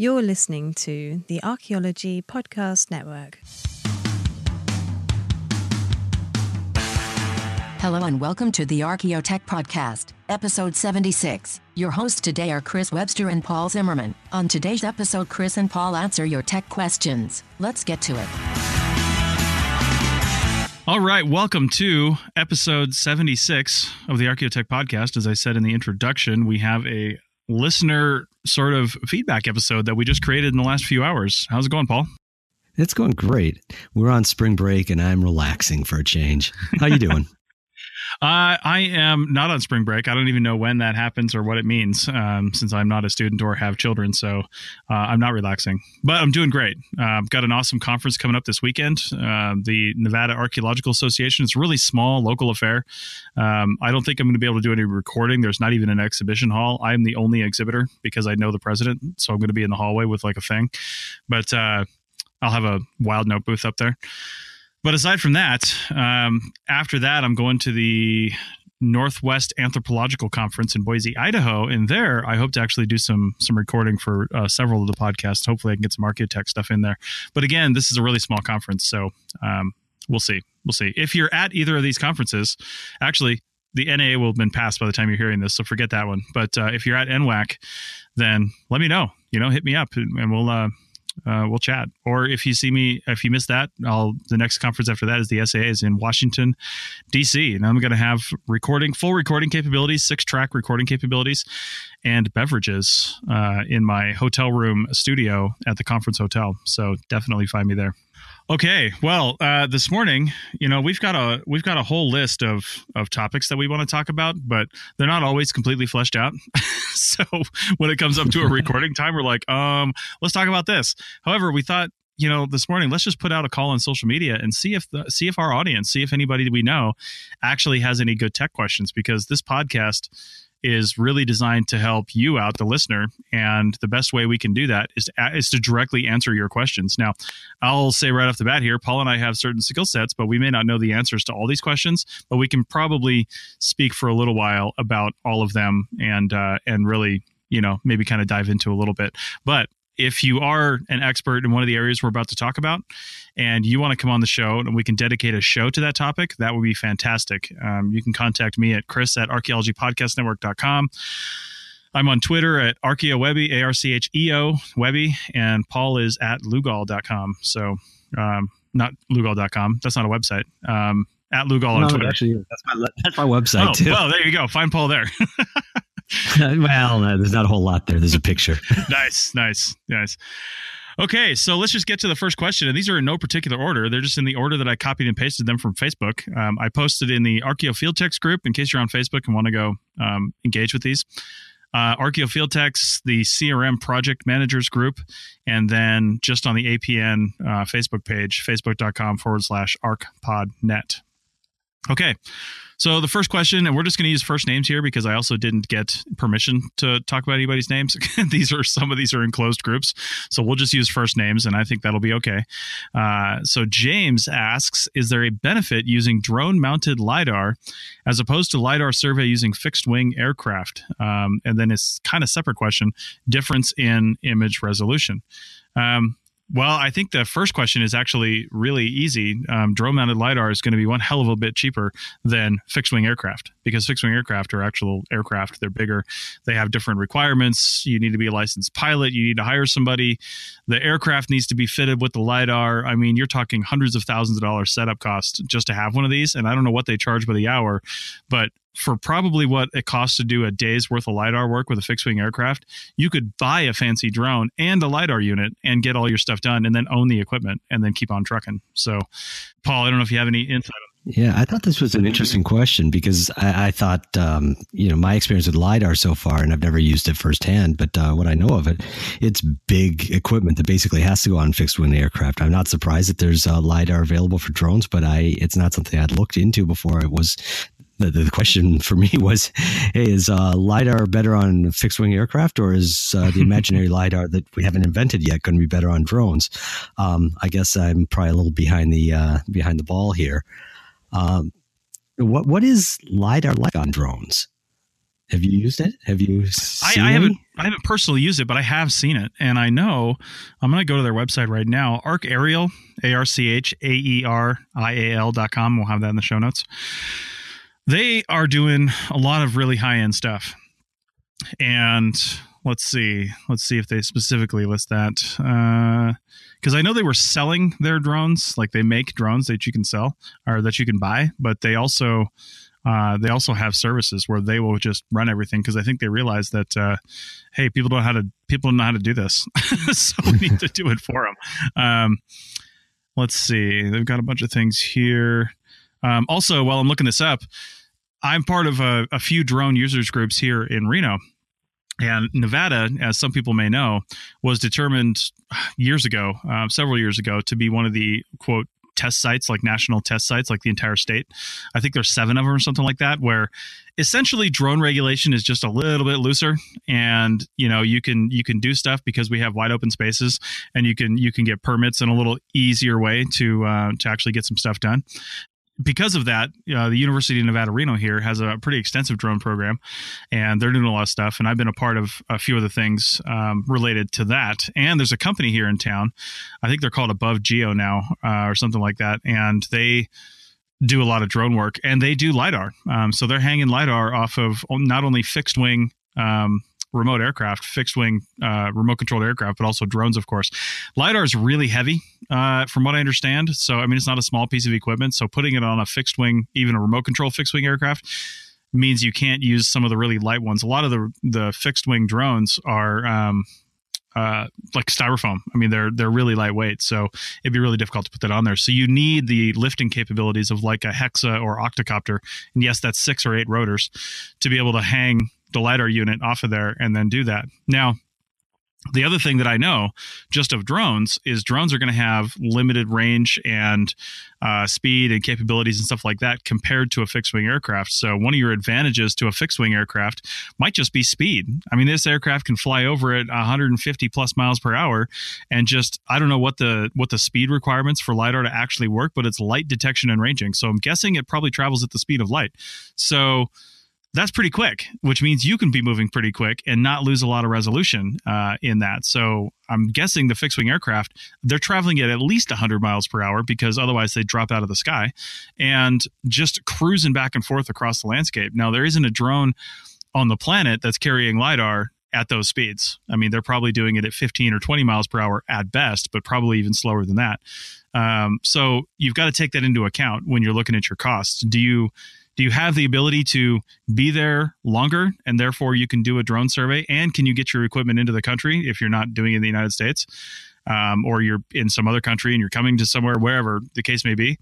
You're listening to the Archaeology Podcast Network. Hello and welcome to the Archaeotech Podcast, episode 76. Your hosts today are Chris Webster and Paul Zimmerman. On today's episode, Chris and Paul answer your tech questions. Let's get to it. All right, welcome to episode 76 of the Archaeotech Podcast. As I said in the introduction, we have a listener sort of feedback episode that we just created in the last few hours. How's it going, Paul? It's going great. We're on spring break and I'm relaxing for a change. How you doing? Uh, I am not on spring break. I don't even know when that happens or what it means, um, since I'm not a student or have children. So uh, I'm not relaxing, but I'm doing great. Uh, I've got an awesome conference coming up this weekend. Uh, the Nevada Archaeological Association. It's a really small local affair. Um, I don't think I'm going to be able to do any recording. There's not even an exhibition hall. I'm the only exhibitor because I know the president, so I'm going to be in the hallway with like a thing. But uh, I'll have a Wildnote booth up there. But aside from that, um, after that, I'm going to the Northwest Anthropological Conference in Boise, Idaho, and there I hope to actually do some some recording for uh, several of the podcasts. Hopefully, I can get some Archaeotech stuff in there. But again, this is a really small conference, so um, we'll see. We'll see. If you're at either of these conferences, actually, the NAA will have been passed by the time you're hearing this, so forget that one. But uh, if you're at NWAC, then let me know. You know, hit me up, and we'll uh, uh, we'll chat. Or if you see me, if you missed that, I'll the next conference after that is the SAA is in Washington, D.C. And I'm going to have recording, full recording capabilities, six track recording capabilities, and beverages uh, in my hotel room studio at the conference hotel. So definitely find me there. Okay, well, uh, this morning, you know, we've got a we've got a whole list of of topics that we want to talk about, but they're not always completely fleshed out. so when it comes up to a recording time, we're like, um, let's talk about this. However, we thought, you know, this morning, let's just put out a call on social media and see if the see if our audience, see if anybody we know actually has any good tech questions, because this podcast is really designed to help you out, the listener. And the best way we can do that is to, is to directly answer your questions. Now, I'll say right off the bat here, Paul and I have certain skill sets, but we may not know the answers to all these questions. But we can probably speak for a little while about all of them and uh, and really you know maybe kind of dive into a little bit but if you are an expert in one of the areas we're about to talk about and you want to come on the show and we can dedicate a show to that topic, that would be fantastic. Um, you can contact me at chris at archaeologypodcastnetwork.com. I'm on Twitter at ArcheoWebby, A R C H E O Webby, and Paul is at Lugal.com. So, um, not Lugal.com. That's not a website. Um, at Lugal on Twitter. actually, that's my that's my website oh, too. well, there you go. Find Paul there. well, no, there's not a whole lot there. There's a picture. nice, nice, nice. Okay, so let's just get to the first question. And these are in no particular order. They're just in the order that I copied and pasted them from Facebook. Um, I posted in the Archeo Field Techs group in case you're on Facebook and want to go um, engage with these. Uh, Archeo Field Techs, the CRM Project Managers group, and then just on the APN uh, Facebook page, facebook.com forward slash arcpodnet. Okay. So the first question, and we're just going to use first names here because I also didn't get permission to talk about anybody's names. these are some of these are in closed groups, so we'll just use first names, and I think that'll be okay. Uh, so James asks, is there a benefit using drone-mounted lidar as opposed to lidar survey using fixed-wing aircraft? Um, and then it's kind of separate question: difference in image resolution. Um, well, I think the first question is actually really easy. Um, drone mounted LiDAR is going to be one hell of a bit cheaper than fixed wing aircraft because fixed wing aircraft are actual aircraft. They're bigger, they have different requirements. You need to be a licensed pilot, you need to hire somebody. The aircraft needs to be fitted with the LiDAR. I mean, you're talking hundreds of thousands of dollars setup cost just to have one of these. And I don't know what they charge by the hour, but for probably what it costs to do a day's worth of lidar work with a fixed wing aircraft, you could buy a fancy drone and a lidar unit and get all your stuff done, and then own the equipment and then keep on trucking. So, Paul, I don't know if you have any insight. on Yeah, I thought this was an interesting question because I, I thought, um, you know, my experience with LiDAR so far, and I've never used it firsthand, but uh, what I know of it, it's big equipment that basically has to go on fixed wing aircraft. I'm not surprised that there's uh, LiDAR available for drones, but I it's not something I'd looked into before. It was the, the question for me was, hey, is uh, LiDAR better on fixed wing aircraft or is uh, the imaginary LiDAR that we haven't invented yet going to be better on drones? Um, I guess I'm probably a little behind the uh, behind the ball here. Um, what what is lidar like on drones? Have you used it? Have you? I, seen I haven't. any? I haven't personally used it, but I have seen it, and I know I'm going to go to their website right now. ArchAerial, A R C H A E R I A L dot com. We'll have that in the show notes. They are doing a lot of really high end stuff, and let's see, let's see if they specifically list that. Because uh, I know they were selling their drones, like they make drones that you can sell or that you can buy, but they also uh, they also have services where they will just run everything because I think they realize that uh, hey, people don't know how to people know how to do this, so we need to do it for them. Um, let's see, they've got a bunch of things here. Um, also, while I'm looking this up, I'm part of a, a few drone users groups here in Reno. And Nevada, as some people may know, was determined years ago, uh, several years ago, to be one of the quote test sites, like national test sites, like the entire state. I think there's seven of them or something like that, where essentially drone regulation is just a little bit looser, and you know you can you can do stuff because we have wide open spaces, and you can you can get permits in a little easier way to uh, to actually get some stuff done because of that, uh, the University of Nevada Reno here has a pretty extensive drone program, and they're doing a lot of stuff. And I've been a part of a few of the things um, related to that. And there's a company here in town, I think they're called Above Geo now, uh, or something like that, and they do a lot of drone work and they do lidar. Um, so they're hanging lidar off of not only fixed wing um, remote aircraft, fixed wing, uh, remote controlled aircraft, but also drones, of course. LiDAR is really heavy, uh, from what I understand. So, I mean, it's not a small piece of equipment. So, putting it on a fixed wing, even a remote control fixed wing aircraft, means you can't use some of the really light ones. A lot of the the fixed wing drones are um, uh, like styrofoam. I mean, they're they're really lightweight, so it'd be really difficult to put that on there. So you need the lifting capabilities of like a Hexa or Octocopter, and yes, that's six or eight rotors to be able to hang the lidar unit off of there and then do that. Now, the other thing that I know just of drones is drones are going to have limited range and uh, speed and capabilities and stuff like that compared to a fixed wing aircraft. So, one of your advantages to a fixed wing aircraft might just be speed. I mean, this aircraft can fly over at 150 plus miles per hour and just, I don't know what the, what the speed requirements for LiDAR to actually work, but it's light detection and ranging. So, I'm guessing it probably travels at the speed of light. So, that's pretty quick, which means you can be moving pretty quick and not lose a lot of resolution uh, in that. So I'm guessing the fixed wing aircraft, they're traveling at at least 100 miles per hour because otherwise they drop out of the sky and just cruising back and forth across the landscape. Now, there isn't a drone on the planet that's carrying LiDAR at those speeds. I mean, they're probably doing it at 15 or 20 miles per hour at best, but probably even slower than that. Um, so you've got to take that into account when you're looking at your costs. Do you do you have the ability to be there longer and therefore you can do a drone survey? And can you get your equipment into the country if you're not doing it in the united states um, or you're in some other country and you're coming to somewhere wherever the case may be?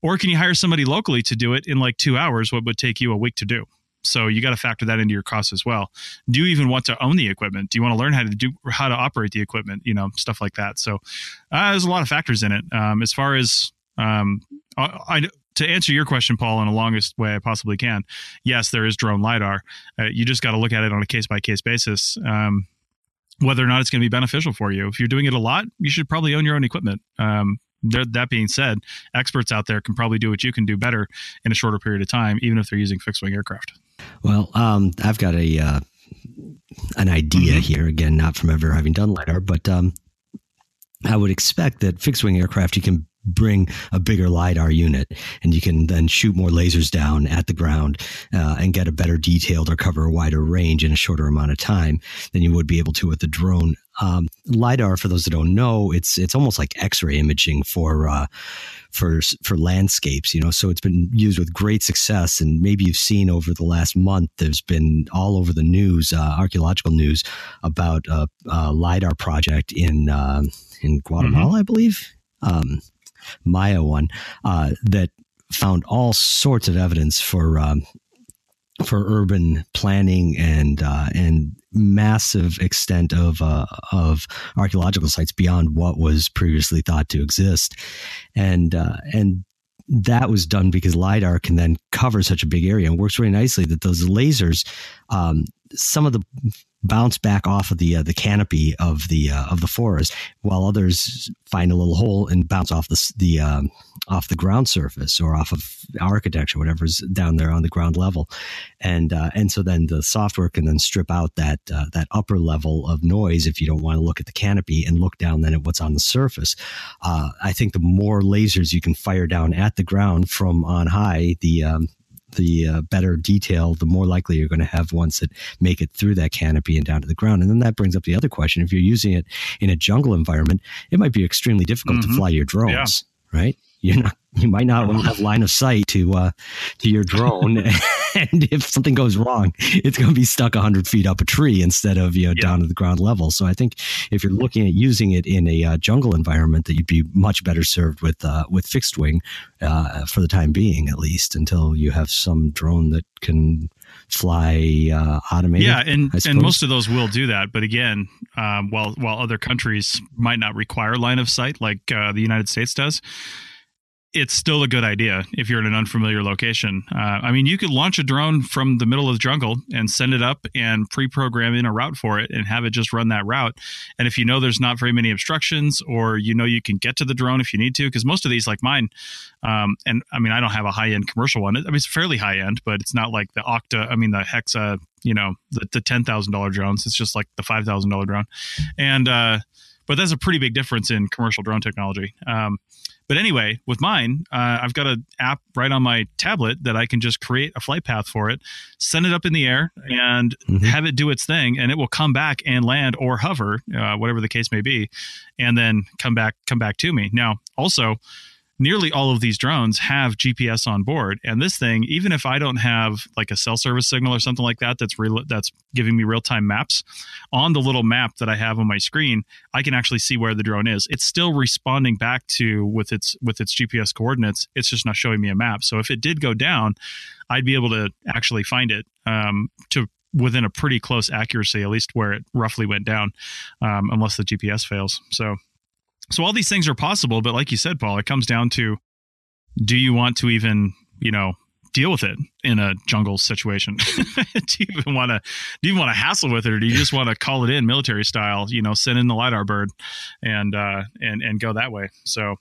Or can you hire somebody locally to do it in like two hours what would take you a week to do? So you got to factor that into your costs as well. Do you even want to own the equipment? Do you want to learn how to do how to operate the equipment you know stuff like that? So uh, there's a lot of factors in it. Um, as far as um, I, to answer your question, Paul, in the longest way I possibly can, yes, there is drone lidar. Uh, you just got to look at it on a case by case basis. Um, whether or not it's going to be beneficial for you. If you're doing it a lot, you should probably own your own equipment. Um, that being said, experts out there can probably do what you can do better in a shorter period of time, even if they're using fixed wing aircraft. Well, um, I've got a uh, an idea mm-hmm. here. Again, not from ever having done lidar, but um, I would expect that fixed wing aircraft you can bring a bigger lidar unit and you can then shoot more lasers down at the ground uh, and get a better detailed or cover a wider range in a shorter amount of time than you would be able to with the drone. Um, lidar for those that don't know it's it's almost like x-ray imaging for uh, for for landscapes you know? So it's been used with great success and maybe you've seen over the last month there's been all over the news uh, archaeological news about a, a lidar project in uh, in Guatemala mm-hmm. I believe. Um, Maya one uh, that found all sorts of evidence for um, for urban planning and uh, and massive extent of uh, of archaeological sites beyond what was previously thought to exist, and uh, and that was done because lidar can then cover such a big area and works really nicely. That those lasers, um, some of the bounce back off of the uh, the canopy of the uh, of the forest, while others find a little hole and bounce off the the um, off the ground surface or off of architecture, whatever's down there on the ground level, and uh, and so then the software can then strip out that uh, that upper level of noise if you don't want to look at the canopy and look down then at what's on the surface. Uh, I think the more lasers you can fire down at the ground from on high, the um, the uh, better detail, the more likely you're going to have ones that make it through that canopy and down to the ground. And then that brings up the other question: if you're using it in a jungle environment, it might be extremely difficult mm-hmm. to fly your drones, yeah. right? You're not you might not have line of sight to uh, to your drone, and if something goes wrong, it's going to be stuck hundred feet up a tree instead of you know yeah. down to the ground level. So I think if you're looking at using it in a uh, jungle environment, that you'd be much better served with uh, with fixed wing uh, for the time being, at least until you have some drone that can fly uh, automated. Yeah, and and most of those will do that. But again, um, while while other countries might not require line of sight like uh, the United States does it's still a good idea if you're in an unfamiliar location. Uh, I mean, you could launch a drone from the middle of the jungle and send it up and pre-program in a route for it and have it just run that route. And if you know there's not very many obstructions, or you know you can get to the drone if you need to, because most of these, like mine, um, and I mean, I don't have a high-end commercial one. I mean, it's fairly high-end, but it's not like the Octa. I mean, the Hexa. You know, the, the ten thousand dollar drones. It's just like the five thousand dollar drone, and uh, but that's a pretty big difference in commercial drone technology. Um, but anyway, with mine, uh, I've got an app right on my tablet that I can just create a flight path for it, send it up in the air, and mm-hmm. have it do its thing, and it will come back and land or hover, uh, whatever the case may be, and then come back come back to me. Now, also nearly all of these drones have GPS on board, and this thing, even if I don't have like a cell service signal or something like that, that's real, that's giving me real time maps on the little map that I have on my screen, I can actually see where the drone is. It's still responding back to with its with its GPS coordinates. It's just not showing me a map. So if it did go down, I'd be able to actually find it um, to within a pretty close accuracy, at least where it roughly went down, um, unless the GPS fails. So so all these things are possible, but like you said, Paul, it comes down to do you want to even, you know, deal with it in a jungle situation? do you even want to do you want to hassle with it or do you just want to call it in military style, you know, send in the lidar bird and uh and and go that way. So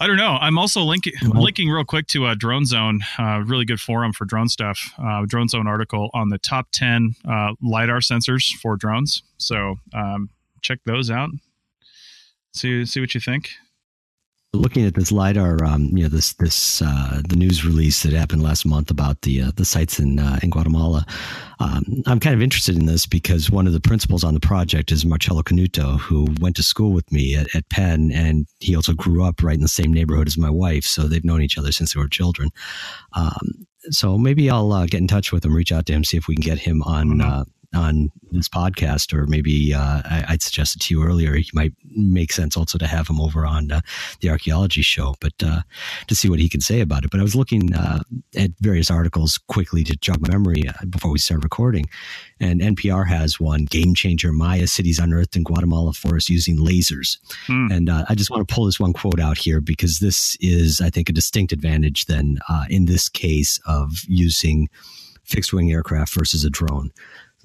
I don't know. I'm also linking linking real quick to a Drone Zone, uh, really good forum for drone stuff. Uh, drone Zone article on the top ten uh, lidar sensors for drones. So um, check those out see see what you think looking at this lidar um, you know this this uh, the news release that happened last month about the uh, the sites in uh, in Guatemala um, I'm kind of interested in this because one of the principals on the project is Marcello Canuto who went to school with me at, at Penn and he also grew up right in the same neighborhood as my wife so they've known each other since they were children um, so maybe I'll uh, get in touch with him reach out to him see if we can get him on mm-hmm. On this podcast, or maybe uh, I, would suggested to you earlier, he might make sense also to have him over on uh, the archaeology show, but uh, to see what he can say about it. But I was looking uh, at various articles quickly to jog my memory uh, before we started recording, and NPR has one: "Game Changer: Maya Cities Unearthed in Guatemala Forest Using Lasers." Hmm. And uh, I just want to pull this one quote out here because this is, I think, a distinct advantage then in this case of using fixed wing aircraft versus a drone.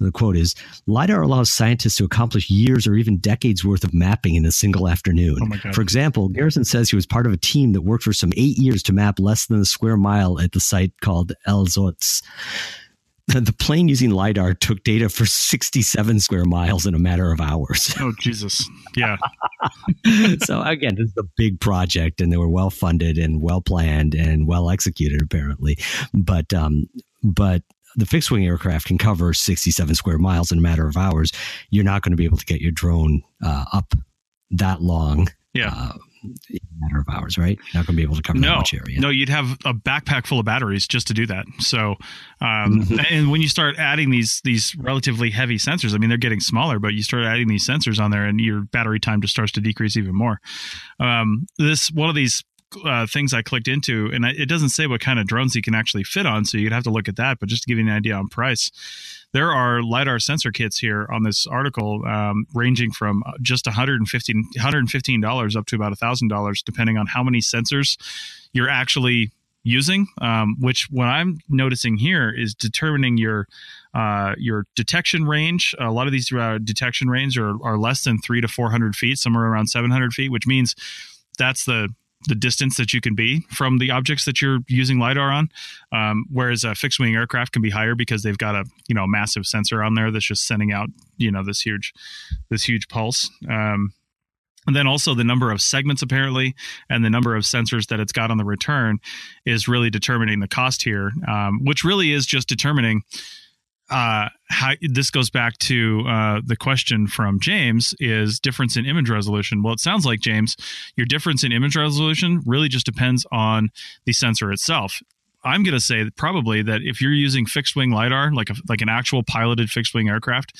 The quote is LIDAR allows scientists to accomplish years or even decades worth of mapping in a single afternoon. Oh for example, Garrison says he was part of a team that worked for some eight years to map less than a square mile at the site called El Zotz. The plane using LIDAR took data for 67 square miles in a matter of hours. Oh, Jesus. Yeah. so, again, this is a big project, and they were well funded and well planned and well executed, apparently. But, um, but the fixed wing aircraft can cover 67 square miles in a matter of hours. You're not going to be able to get your drone uh, up that long. Yeah. Uh, in a matter of hours, right? You're not going to be able to cover no, that much area. No, you'd have a backpack full of batteries just to do that. So, um, mm-hmm. and when you start adding these these relatively heavy sensors, I mean, they're getting smaller, but you start adding these sensors on there, and your battery time just starts to decrease even more. Um, this one of these uh, things I clicked into, and it doesn't say what kind of drones you can actually fit on, so you'd have to look at that. But just to give you an idea on price, there are lidar sensor kits here on this article, um, ranging from just 115 dollars up to about thousand dollars, depending on how many sensors you're actually using. Um, which what I'm noticing here is determining your uh, your detection range. A lot of these uh, detection range are, are less than three to 400 feet, somewhere around 700 feet, which means that's the the distance that you can be from the objects that you're using lidar on. Um, whereas a fixed wing aircraft can be higher because they've got a you know massive sensor on there that's just sending out you know this huge this huge pulse. Um, and then also the number of segments apparently and the number of sensors that it's got on the return is really determining the cost here, um, which really is just determining uh, how this goes back to uh, the question from James is difference in image resolution. Well, it sounds like James, your difference in image resolution really just depends on the sensor itself. I'm going to say that probably that if you're using fixed wing lidar, like a, like an actual piloted fixed wing aircraft,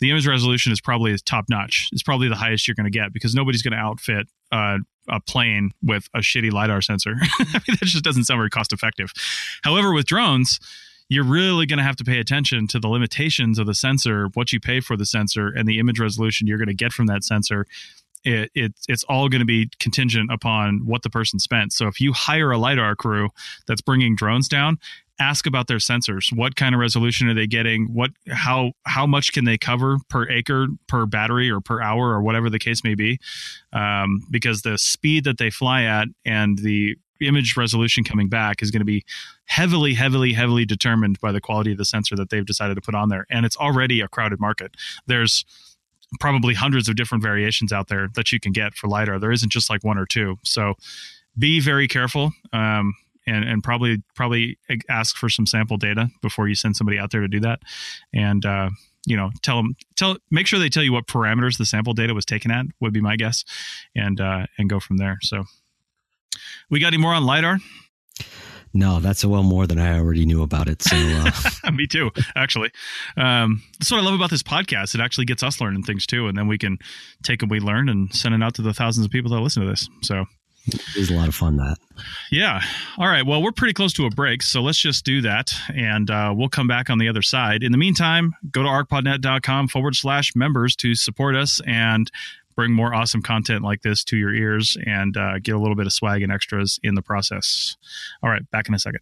the image resolution is probably top notch. It's probably the highest you're going to get because nobody's going to outfit uh, a plane with a shitty lidar sensor. I mean, that just doesn't sound very cost effective. However, with drones, you're really going to have to pay attention to the limitations of the sensor, what you pay for the sensor, and the image resolution you're going to get from that sensor. It, it, it's all going to be contingent upon what the person spent. So if you hire a lidar crew that's bringing drones down, ask about their sensors. What kind of resolution are they getting? What how how much can they cover per acre, per battery, or per hour, or whatever the case may be? Um, because the speed that they fly at and the image resolution coming back is going to be heavily, heavily, heavily determined by the quality of the sensor that they've decided to put on there. And it's already a crowded market. There's probably hundreds of different variations out there that you can get for LiDAR. There isn't just like one or two. So be very careful. Um, and, and probably probably ask for some sample data before you send somebody out there to do that, and uh, you know tell them tell make sure they tell you what parameters the sample data was taken at would be my guess, and uh, and go from there. So we got any more on lidar? No, that's a well more than I already knew about it. So, uh. me too, actually. Um, that's what I love about this podcast. It actually gets us learning things too, and then we can take what we learned and send it out to the thousands of people that listen to this. So, it is a lot of fun that. Yeah. All right. Well, we're pretty close to a break, so let's just do that, and uh, we'll come back on the other side. In the meantime, go to arcpodnet.com forward slash members to support us and bring more awesome content like this to your ears and uh, get a little bit of swag and extras in the process. All right, back in a second.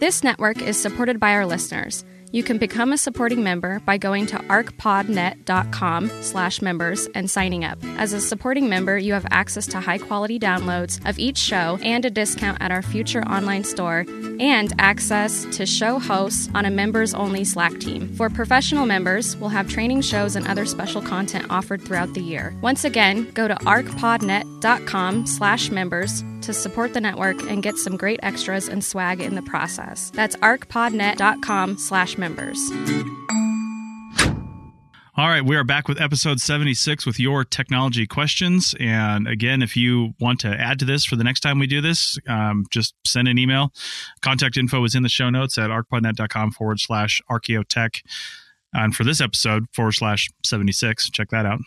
This network is supported by our listeners. You can become a supporting member by going to arcpodnet.com slash members and signing up. As a supporting member, you have access to high-quality downloads of each show and a discount at our future online store and access to show hosts on a members-only Slack team. For professional members, we'll have training shows and other special content offered throughout the year. Once again, go to arcpodnet.com slash members to support the network and get some great extras and swag in the process. That's arcpodnet.com slash members. All right, we are back with episode 76 with your technology questions. And again, if you want to add to this for the next time we do this, um, just send an email. Contact info is in the show notes at arcpodnet.com forward slash archaeotech. And for this episode, forward slash 76, check that out.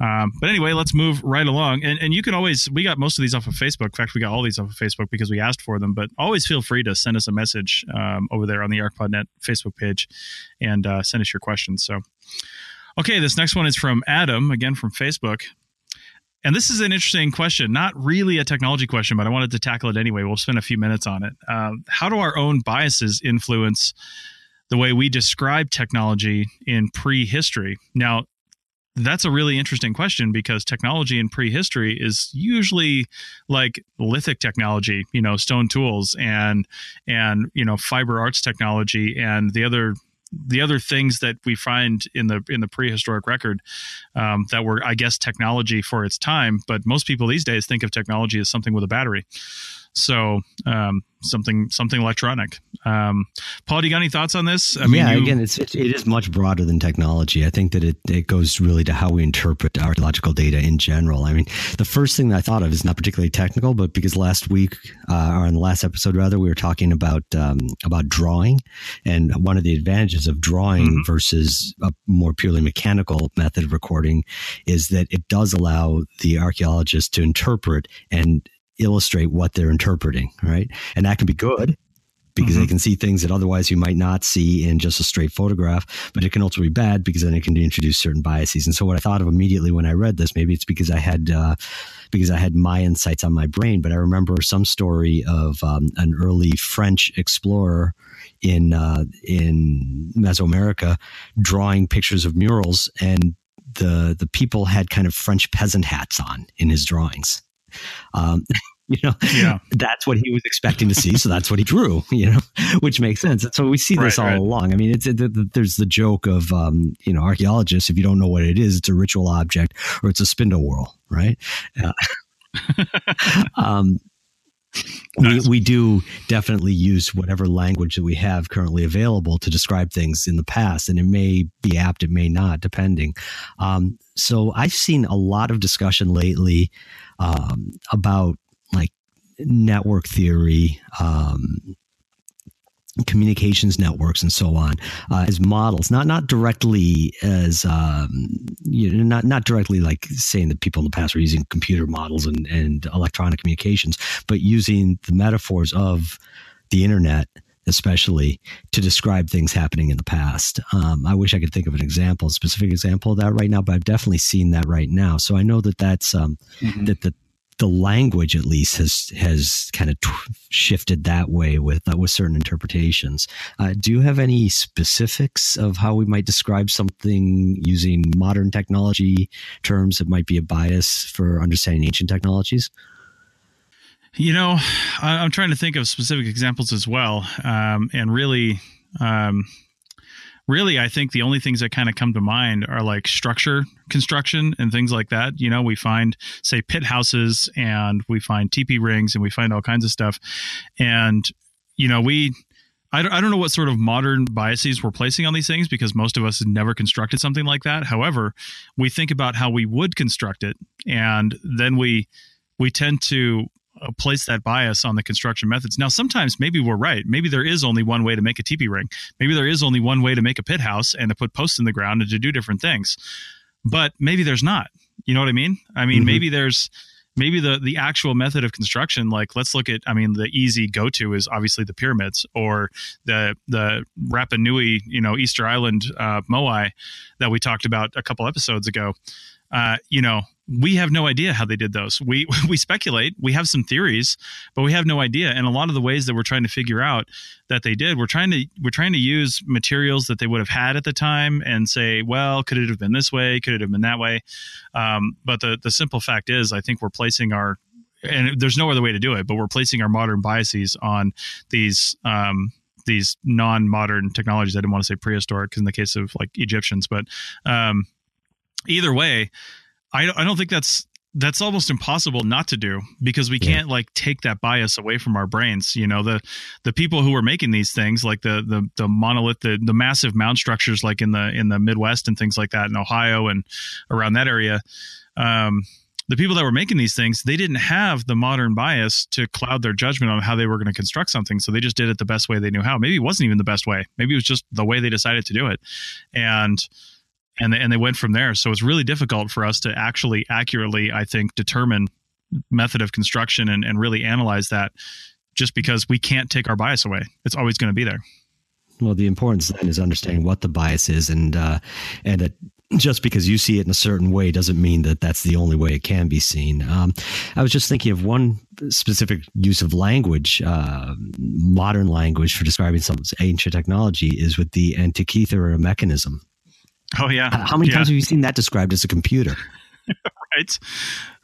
Um, but anyway, let's move right along. And, and you can always, we got most of these off of Facebook. In fact, we got all these off of Facebook because we asked for them. But always feel free to send us a message um, over there on the ArcPodNet Facebook page and uh, send us your questions. So, okay, this next one is from Adam, again from Facebook. And this is an interesting question, not really a technology question, but I wanted to tackle it anyway. We'll spend a few minutes on it. Um, how do our own biases influence the way we describe technology in prehistory? Now, that's a really interesting question because technology in prehistory is usually like lithic technology you know stone tools and and you know fiber arts technology and the other the other things that we find in the in the prehistoric record um, that were i guess technology for its time but most people these days think of technology as something with a battery so um, something something electronic. Um, Paul, do you got any thoughts on this? I mean, yeah, you, again, it's it is much broader than technology. I think that it it goes really to how we interpret archaeological data in general. I mean, the first thing that I thought of is not particularly technical, but because last week uh, or in the last episode rather, we were talking about um, about drawing, and one of the advantages of drawing mm-hmm. versus a more purely mechanical method of recording is that it does allow the archaeologist to interpret and illustrate what they're interpreting, right? And that can be good because mm-hmm. they can see things that otherwise you might not see in just a straight photograph. But it can also be bad because then it can introduce certain biases. And so, what I thought of immediately when I read this, maybe it's because I had uh, because I had my insights on my brain, but I remember some story of um, an early French explorer in uh, in Mesoamerica, drawing pictures of murals, and the the people had kind of French peasant hats on in his drawings. Um, you know, Yeah. that's what he was expecting to see, so that's what he drew. You know, which makes sense. And so we see this Right, all right. along. I mean, it's it, it- there's the joke of um, you know archaeologists. If you don't know what it is, it's a ritual object or it's a spindle whorl, right? Uh, um, Nice. we, we do definitely use whatever language that we have currently available to describe things in the past, and it may be apt, it may not, depending. Um, so I've seen a lot of discussion lately um, about like network theory, um, communications networks, and so on uh, as models, not not directly as um, you know, not not directly like saying that people in the past were using computer models and, and electronic communications, but using the metaphors of the internet especially to describe things happening in the past. Um, I wish I could think of an example, a specific example of that right now, but I've definitely seen that right now. So I know that that's um, Mhm. that the the language at least has has kind of t- shifted that way with uh, with certain interpretations. Uh, do you have any specifics of how we might describe something using modern technology terms that might be a bias for understanding ancient technologies? You know, I, I'm trying to think of specific examples as well, um, and really, um, really, I think the only things that kind of come to mind are like structure construction and things like that. You know, we find say pit houses, and we find teepee rings, and we find all kinds of stuff, and you know, we. I don't, I don't know what sort of modern biases we're placing on these things because most of us have never constructed something like that. However, we think about how we would construct it, and then we we tend to place that bias on the construction methods. Now, sometimes maybe we're right. Maybe there is only one way to make a teepee ring. Maybe there is only one way to make a pit house and to put posts in the ground and to do different things. But maybe there's not. You know what I mean? I mean, Mhm. maybe there's maybe the the actual method of construction like let's look at i mean the easy go to is obviously the pyramids or the the rapa nui you know easter island uh, moai that we talked about a couple episodes ago uh, you know we have no idea how they did those. We we speculate we have some theories but we have no idea. And a lot of the ways that we're trying to figure out that they did we're trying to we're trying to use materials that they would have had at the time and say well could it have been this way? Could it have been that way? Um, but the the simple fact is i think we're placing our and there's no other way to do it but we're placing our modern biases on these um, these non-modern technologies. I didn't want to say prehistoric 'cause in the case of like egyptians but um, either way I, I don't think that's that's almost impossible not to do because we Yeah. can't like take that bias away from our brains. You know the the people who were making these things like the the the monolith the, the massive mound structures like in the in the midwest and things like that in ohio and around that area um the people that were making these things they didn't have the modern bias to cloud their judgment on how they were going to construct something. So they just did it the best way they knew how. Maybe it wasn't even the best way. Maybe it was just the way they decided to do it. And and they, and they went from there. So it's really difficult for us to actually accurately, I think, determine method of construction and, and really analyze that just because we can't take our bias away. It's always going to be there. Well, the importance then is understanding what the bias is, and uh, and that just because you see it in a certain way doesn't mean that that's the only way it can be seen. Um, I was just thinking of one specific use of language, uh, modern language for describing some ancient technology is with the Antikythera mechanism. Oh yeah. How many yeah, times have you seen that described as a computer? right?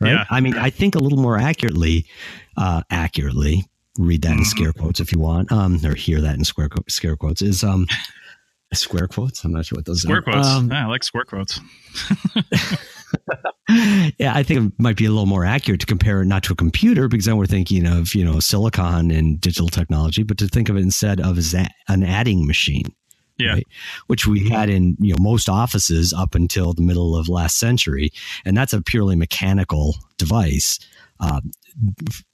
Right. Yeah. I mean, I think a little more accurately, uh, accurately, read that in Mhm. scare quotes if you want, um, or hear that in square quote, scare quotes is um, square quotes. I'm not sure what those Square are. quotes. Um, Yeah, I like square quotes. yeah, I think it might be a little more accurate to compare it not to a computer because then we're thinking of you know silicon and digital technology, but to think of it instead of as an adding machine. Yeah. right? Which we had in you know most offices up until the middle of last century, and that's a purely mechanical device f-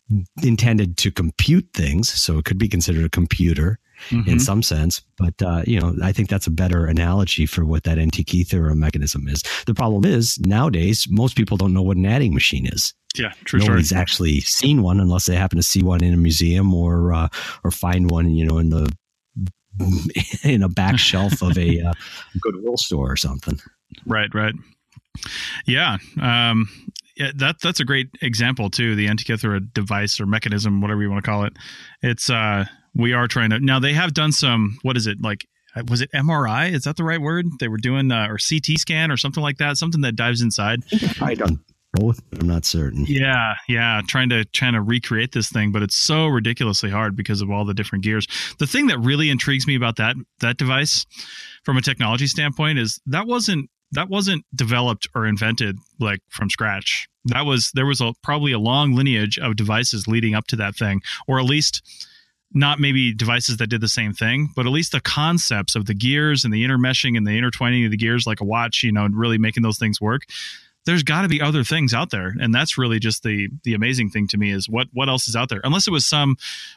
intended to compute things. So it could be considered a computer in Mhm. some sense. But uh, you know, I think that's a better analogy for what that Antikythera mechanism is. The problem is nowadays most people don't know what an adding machine is. Yeah, true story. Nobody's actually seen one unless they happen to see one in a museum or uh, or find one, you know, in the in a back shelf of a uh, Goodwill store or something. Right, right. Yeah. Um, yeah, that that's a great example too. The Antikythera device or mechanism, whatever you want to call it. It's uh, we are trying to now. They have done some. What is it like? Was it MRI? Is that the right word? They were doing uh, or CT scan or something like that. Something that dives inside. I done both. I'm not certain. Yeah, yeah, trying to trying to recreate this thing, but it's so ridiculously hard because of all the different gears. The thing that really intrigues me about that that device, from a technology standpoint, is that wasn't that wasn't developed or invented like from scratch. That was there was a probably a long lineage of devices leading up to that thing, or at least not maybe devices that did the same thing, but at least the concepts of the gears and the intermeshing and the intertwining of the gears like a watch, you know, really making those things work there's got to be other things out there and that's really just the the amazing thing to me is what what else is out there unless it was some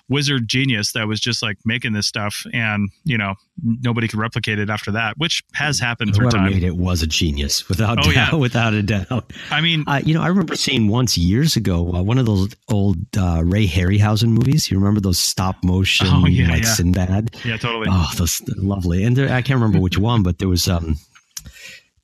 wizard genius that was just like making this stuff and you know nobody could replicate it after that which has happened Whoever through time made it was a genius without Oh, doubt yeah. without a doubt i mean uh, you know i remember seeing once years ago uh, one of those old uh, ray harryhausen movies you remember those stop motion Oh, yeah, like yeah. sinbad yeah totally Oh, those lovely. And there, I can't remember which one, but there was um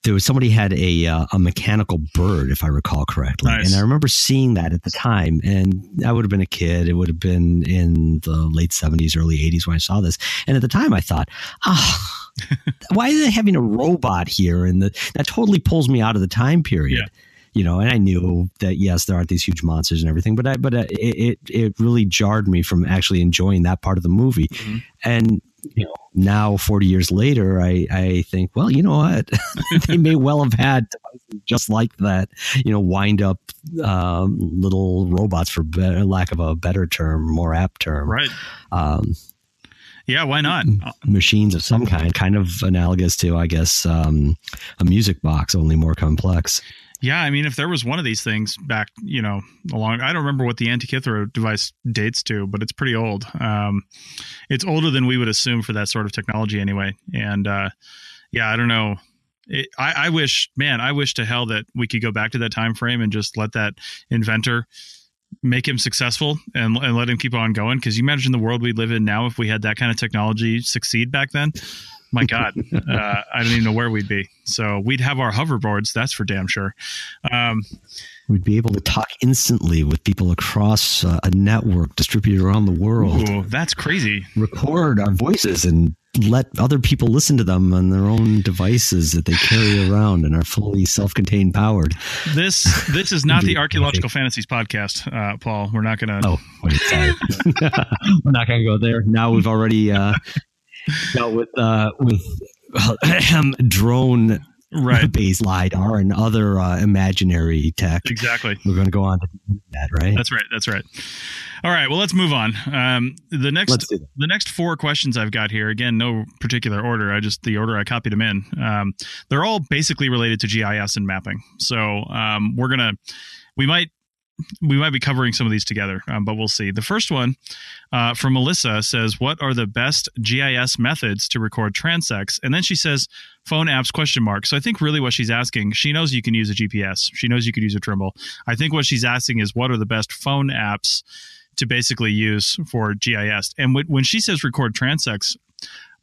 there was somebody had a uh, a mechanical bird, if I recall correctly, Nice. and I remember seeing that at the time. And I would have been a kid; it would have been in the late seventies, early eighties when I saw this. And at the time, I thought, ah, why are they having a robot here? And the, that totally pulls me out of the time period. Yeah. You know, and I knew that yes, there aren't these huge monsters and everything, but I, but uh, it, it really jarred me from actually enjoying that part of the movie. Mhm. And you know, now 40 years later, I, I think, well, you know what? they may well have had just like that, you know, wind up um, little robots, for better, lack of a better term, more apt term. right Um, yeah why not machines of some kind, kind of analogous to, I guess, um, a music box, only more complex. Yeah, I mean, if there was one of these things back, you know, along, I don't remember what the Antikythera device dates to, but it's pretty old. Um, it's older than we would assume for that sort of technology, anyway. And uh, yeah, I don't know. It, I, I wish, man, I wish to hell that we could go back to that time frame and just let that inventor make him successful and, and let him keep on going. Because you imagine the world we live in now if we had that kind of technology succeed back then. My God, uh, I don't even know where we'd be. So we'd have our hoverboards. That's for damn sure. Um, We'd be able to talk instantly with people across uh, a network distributed around the world. ooh, that's crazy. record our voices and let other people listen to them on their own devices that they carry around and are fully self-contained powered. This this is not the archaeological fantasies podcast, uh, Paul. We're not gonna. Oh, wait, sorry. We're not going to go there. Now we've already uh, dealt with uh, with drone Right. based lidar and other uh, imaginary tech. Exactly. We're going to go on to that, right? That's right. That's right. All right. Well, let's move on. Um, the next Let's do that. the next four questions I've got here, again, no particular order. I just the order I copied them in. Um, they're all basically related to GIS and mapping. So um, we're gonna we might we might be covering some of these together, um, but we'll see. The first one uh, from Melissa says, "What are the best GIS methods to record transects?" And then she says, "Phone apps?" Question mark. So I think really what she's asking, she knows you can use a GPS. She knows you could use a Trimble. I think what she's asking is, what are the best phone apps to basically use for GIS? And when when she says record transects,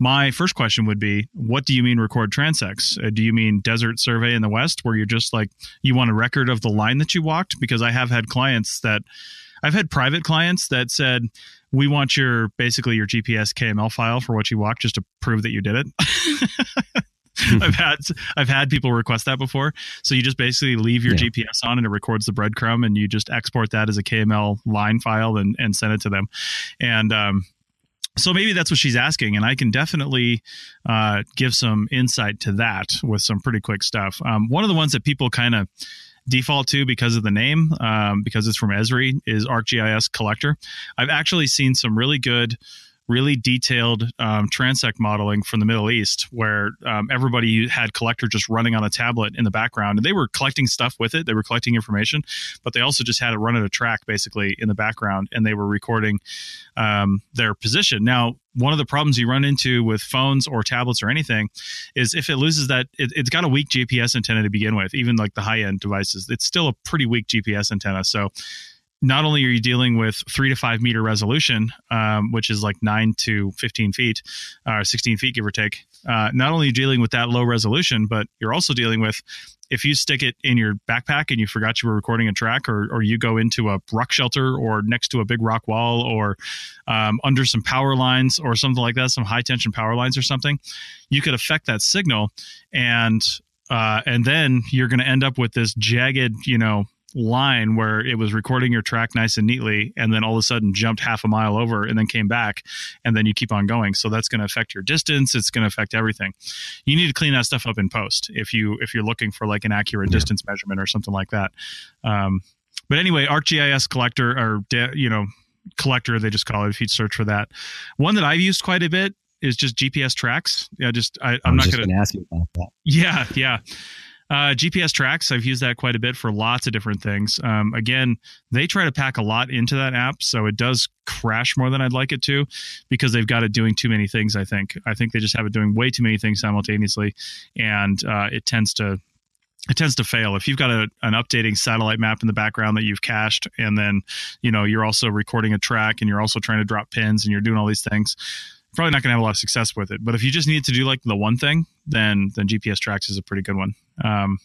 my first question would be what do you mean record transects uh, do you mean desert survey in the west where you're just like you want a record of the line that you walked because i have had clients that i've had private clients that said we want your basically your gps kml file for what you walked just to prove that you did it I've had I've had people request that before. So you just basically leave your Yeah. GPS on and it records the breadcrumb and you just export that as a KML line file and, and send it to them. And um, so maybe that's what she's asking, and I can definitely uh, give some insight to that with some pretty quick stuff. Um, one of the ones that people kind of default to because of the name, um, because it's from Esri, is ArcGIS Collector. I've actually seen some really good, really detailed um, transect modeling from the Middle East, where um, everybody had Collector just running on a tablet in the background, and they were collecting stuff with it. They were collecting information, but they also just had it run at a track basically in the background, and they were recording um, their position. Now, one of the problems you run into with phones or tablets or anything is if it loses that, it, it's got a weak GPS antenna to begin with, even like the high end devices. It's still a pretty weak GPS antenna. So not only are you dealing with three to five meter resolution, um, which is like nine to 15 feet, or uh, 16 feet, give or take, uh, not only dealing with that low resolution, but you're also dealing with if you stick it in your backpack and you forgot you were recording a track, or, or you go into a rock shelter or next to a big rock wall or um, under some power lines or something like that, some high tension power lines or something, you could affect that signal. And uh, and then you're going to end up with this jagged, you know, line where it was recording your track nice and neatly and then all of a sudden jumped half a mile over and then came back and then you keep on going. So that's going to affect your distance. It's going to affect everything. You need to clean that stuff up in post if you if you're looking for like an accurate yeah. distance measurement or something like that. Um, but anyway arcgis collector or you know collector they just call it if you search for that. One that i've used quite a bit is just gps tracks. Yeah just I, i'm not going to ask you about that. Yeah yeah uh, GPS tracks, I've used that quite a bit for lots of different things. Um, again, they try to pack a lot into that app, so it does crash more than I'd like it to because they've got it doing too many things. I think. I think they just have it doing way too many things simultaneously, and uh, it tends to it tends to fail if you've got a, an updating satellite map in the background that you've cached and then you know you're also recording a track and you're also trying to drop pins and you're doing all these things probably not going to have a lot of success with it. But if you just need to do like the one thing, then then GPS Tracks is a pretty good one. Um,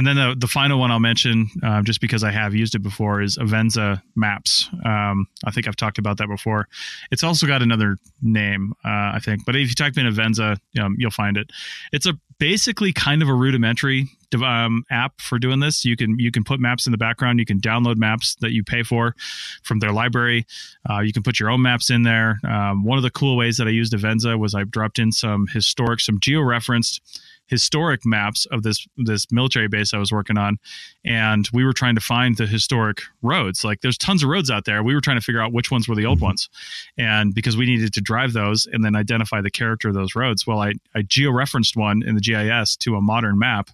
and then the, the final one I'll mention, uh, just because I have used it before, is Avenza Maps. Um, I think I've talked about that before. It's also got another name, uh, I think. But if you type in Avenza, um, you'll find it. It's a basically kind of a rudimentary um, app for doing this. You can you can put maps in the background. You can download maps that you pay for from their library. Uh, you can put your own maps in there. Um, one of the cool ways that I used Avenza was I dropped in some historic, some geo-referenced historic maps of this this military base I was working on, and we were trying to find the historic roads. Like there's tons of roads out there. We were trying to figure out which ones were the old mm-hmm. ones, and because we needed to drive those and then identify the character of those roads. Well, I I georeferenced one in the GIS to a modern map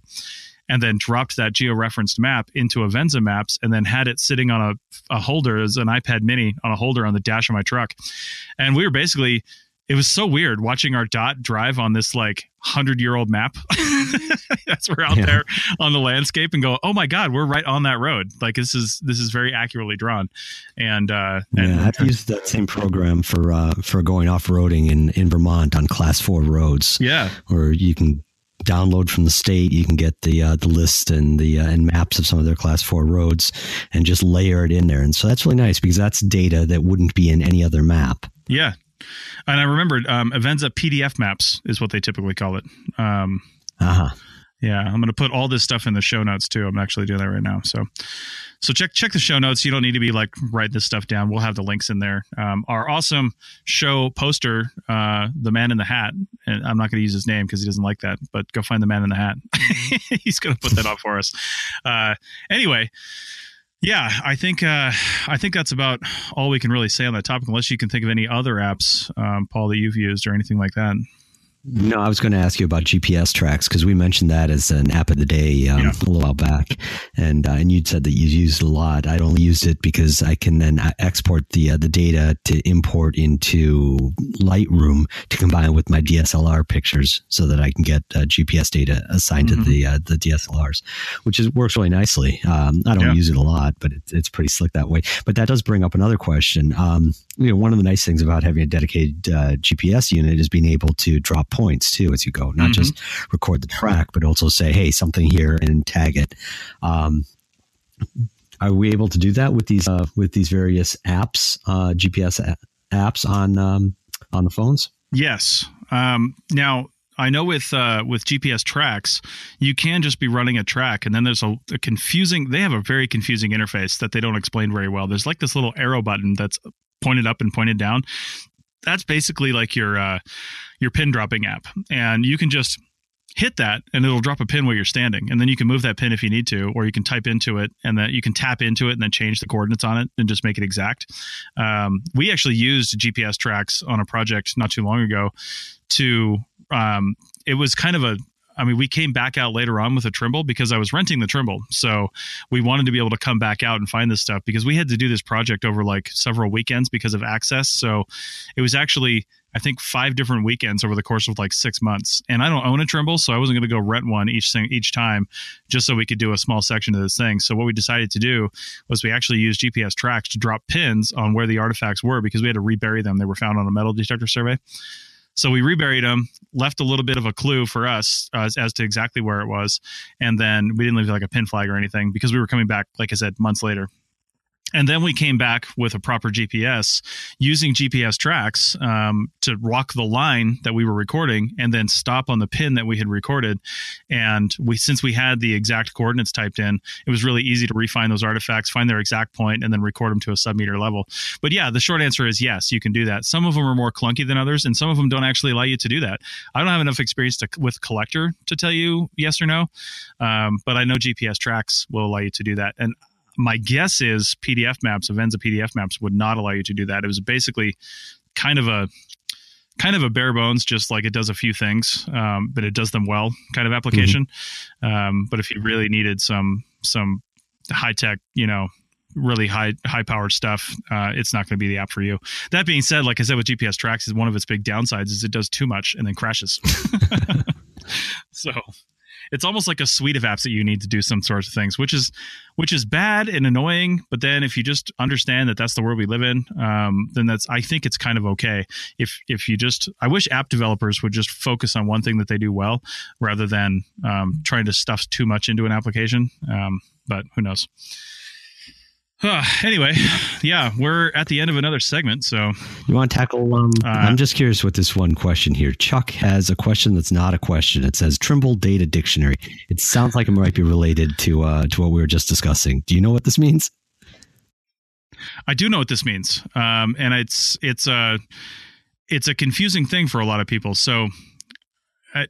and then dropped that geo-referenced map into Avenza Maps and then had it sitting on a, a holder as an iPad mini on a holder on the dash of my truck. And we were basically it was so weird watching our dot drive on this like hundred year old map. That's we're out yeah. there on the landscape and go, oh my god, we're right on that road. Like this is this is very accurately drawn. And uh, and yeah, I've used that same program for uh, for going off roading in in Vermont on class four roads. Yeah, where you can download from the state. You can get the uh, the list and the uh, and maps of some of their class four roads and just layer it in there. And so that's really nice because that's data that wouldn't be in any other map. Yeah, and I remembered um, Avenza PDF maps is what they typically call it. Um, uh huh. Yeah, I'm going to put all this stuff in the show notes too. I'm actually doing that right now. So, so check check the show notes. You don't need to be like write this stuff down. We'll have the links in there. Um, our awesome show poster, uh, the man in the hat. And I'm not going to use his name because he doesn't like that. But go find the man in the hat. He's going to put that up for us. Uh, anyway, yeah, I think uh, I think that's about all we can really say on that topic, unless you can think of any other apps, um, Paul, that you've used or anything like that. No, I was going to ask you about GPS tracks because we mentioned that as an app of the day um, yeah. a little while back, and uh, and you'd said that you used a lot. I'd only used it because I can then uh, export the uh, the data to import into Lightroom to combine with my DSLR pictures, so that I can get uh, GPS data assigned mm-hmm. to the uh, the DSLRs, which is works really nicely. Um, I don't yeah. use it a lot, but it's it's pretty slick that way. But that does bring up another question. Um, you know, one of the nice things about having a dedicated uh, GPS unit is being able to drop points too as you go, not mm-hmm. just record the track, but also say, hey, something here and tag it. Um, are we able to do that with these uh, with these various apps, uh, GPS apps on um, on the phones? Yes. Um, now I know with uh, with GPS tracks, you can just be running a track, and then there's a, a, confusing. They have a very confusing interface that they don't explain very well. There's like this little arrow button that's pointed up and pointed down. That's basically like your uh, your pin dropping app, and you can just hit that and it'll drop a pin where you're standing. And then you can move that pin if you need to or you can type into it and then you can tap into it and then change the coordinates on it and just make it exact. Um, we actually used gps tracks on a project not too long ago to um, it was kind of a I mean, we came back out later on with a Trimble because I was renting the Trimble. So we wanted to be able to come back out and find this stuff because we had to do this project over like several weekends because of access. So it was actually, I think, five different weekends over the course of like six months. And I don't own a Trimble, so I wasn't going to go rent one each thing each time just so we could do a small section of this thing. So what we decided to do was we actually used GPS tracks to drop pins on where the artifacts were because we had to rebury them. They were found on a metal detector survey. So we reburied them, left a little bit of a clue for us uh, as, as, to exactly where it was, and then we didn't leave like a pin flag or anything because we were coming back, like I said, months later. And then we came back with a proper GPS using GPS tracks um, to walk the line that we were recording and then stop on the pin that we had recorded. And we, since we had the exact coordinates typed in, it was really easy to refine those artifacts, find their exact point, and then record them to a sub-meter level. But yeah, the short answer is yes, you can do that. Some of them are more clunky than others, and some of them don't actually allow you to do that. I don't have enough experience to, with collector to tell you yes or no, um, but I know GPS tracks will allow you to do that. And my guess is PDF maps, Avenza PDF maps would not allow you to do that. It was basically kind of a kind of a bare bones, just like it does a few things, um, but it does them well kind of application. Mm-hmm. Um, but if you really needed some some high tech, you know, really high high powered stuff, uh, it's not going to be the app for you. That being said, like I said with GPS tracks, is one of its big downsides is it does too much and then crashes. so it's almost like a suite of apps that you need to do some sorts of things, which is which is bad and annoying. But then if you just understand that that's the world we live in, um, then that's I think it's kind of okay. If if you just I wish app developers would just focus on one thing that they do well rather than um, trying to stuff too much into an application. Um, but who knows? Uh, anyway, yeah, we're at the end of another segment. So you want to tackle? Um, uh, I'm just curious with this one question here. Chuck has a question that's not a question. It says Trimble Data Dictionary. It sounds like it might be related to uh, to what we were just discussing. Do you know what this means? I do know what this means, um, and it's it's a it's a confusing thing for a lot of people. So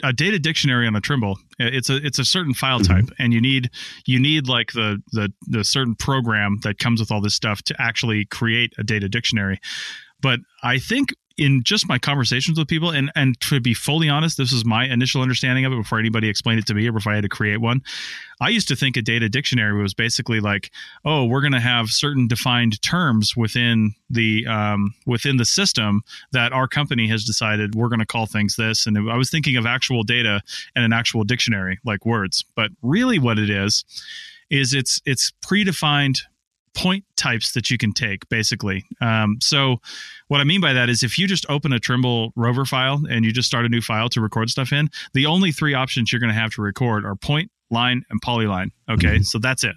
a, data dictionary on a Trimble, it's a it's a certain file mm-hmm. type, mm-hmm. and you need you need like the the the certain program that comes with all this stuff to actually create a data dictionary. But I think in just my conversations with people and and to be fully honest this is my initial understanding of it before anybody explained it to me or before i had to create one. I used to think a data dictionary was basically like oh we're going to have certain defined terms within the um, within the system that our company has decided we're going to call things this. And i was thinking of actual data and an actual dictionary like words. But really what it is is it's it's predefined point types that you can take basically. Um, so what i mean by that is if you just open a trimble rover file and you just start a new file to record stuff in the only three options you're going to have to record are point line and polyline okay? Mm-hmm. so that's it.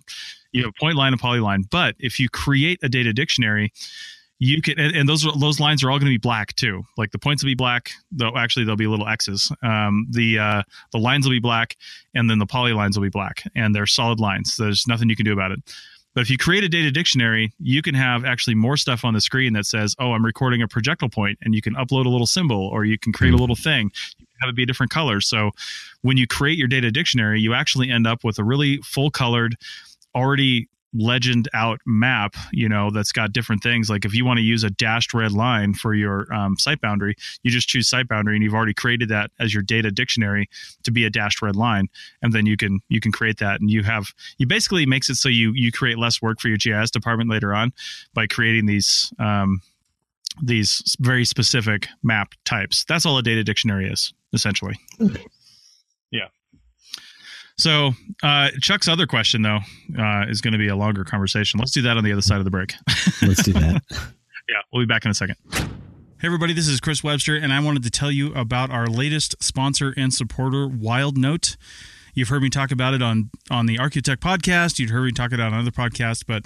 You have point line and polyline. But if you create a data dictionary you can and, and those those lines are all going to be black too. Like the points will be black though actually there'll be little x's. Um, the uh, the lines will be black and then the polylines will be black and they're solid lines. There's nothing you can do about it but if you create a data dictionary, you can have actually more stuff on the screen that says, "Oh, I'm recording a projectile point," and you can upload a little symbol, or you can create a hmm. little thing. You can have it be a different color. So when you create your data dictionary, you actually end up with a really full colored, already legend out map you know that's got different things. Like if you want to use a dashed red line for your um, site boundary you just choose site boundary and you've already created that as your data dictionary to be a dashed red line. And then you can you can create that and you have you basically makes it so you you create less work for your gis department later on by creating these um, these very specific map types. That's all a data dictionary is essentially. Yeah so, uh, Chuck's other question, though, uh, is going to be a longer conversation. Let's do that on the other side of the break. Let's do that. yeah, we'll be back in a second. Hey, everybody, this is Chris Webster, and I wanted to tell you about our latest sponsor and supporter, Wildnote. You've heard me talk about it on, on the Archaeotech podcast. You've heard me talk about it on other podcasts, but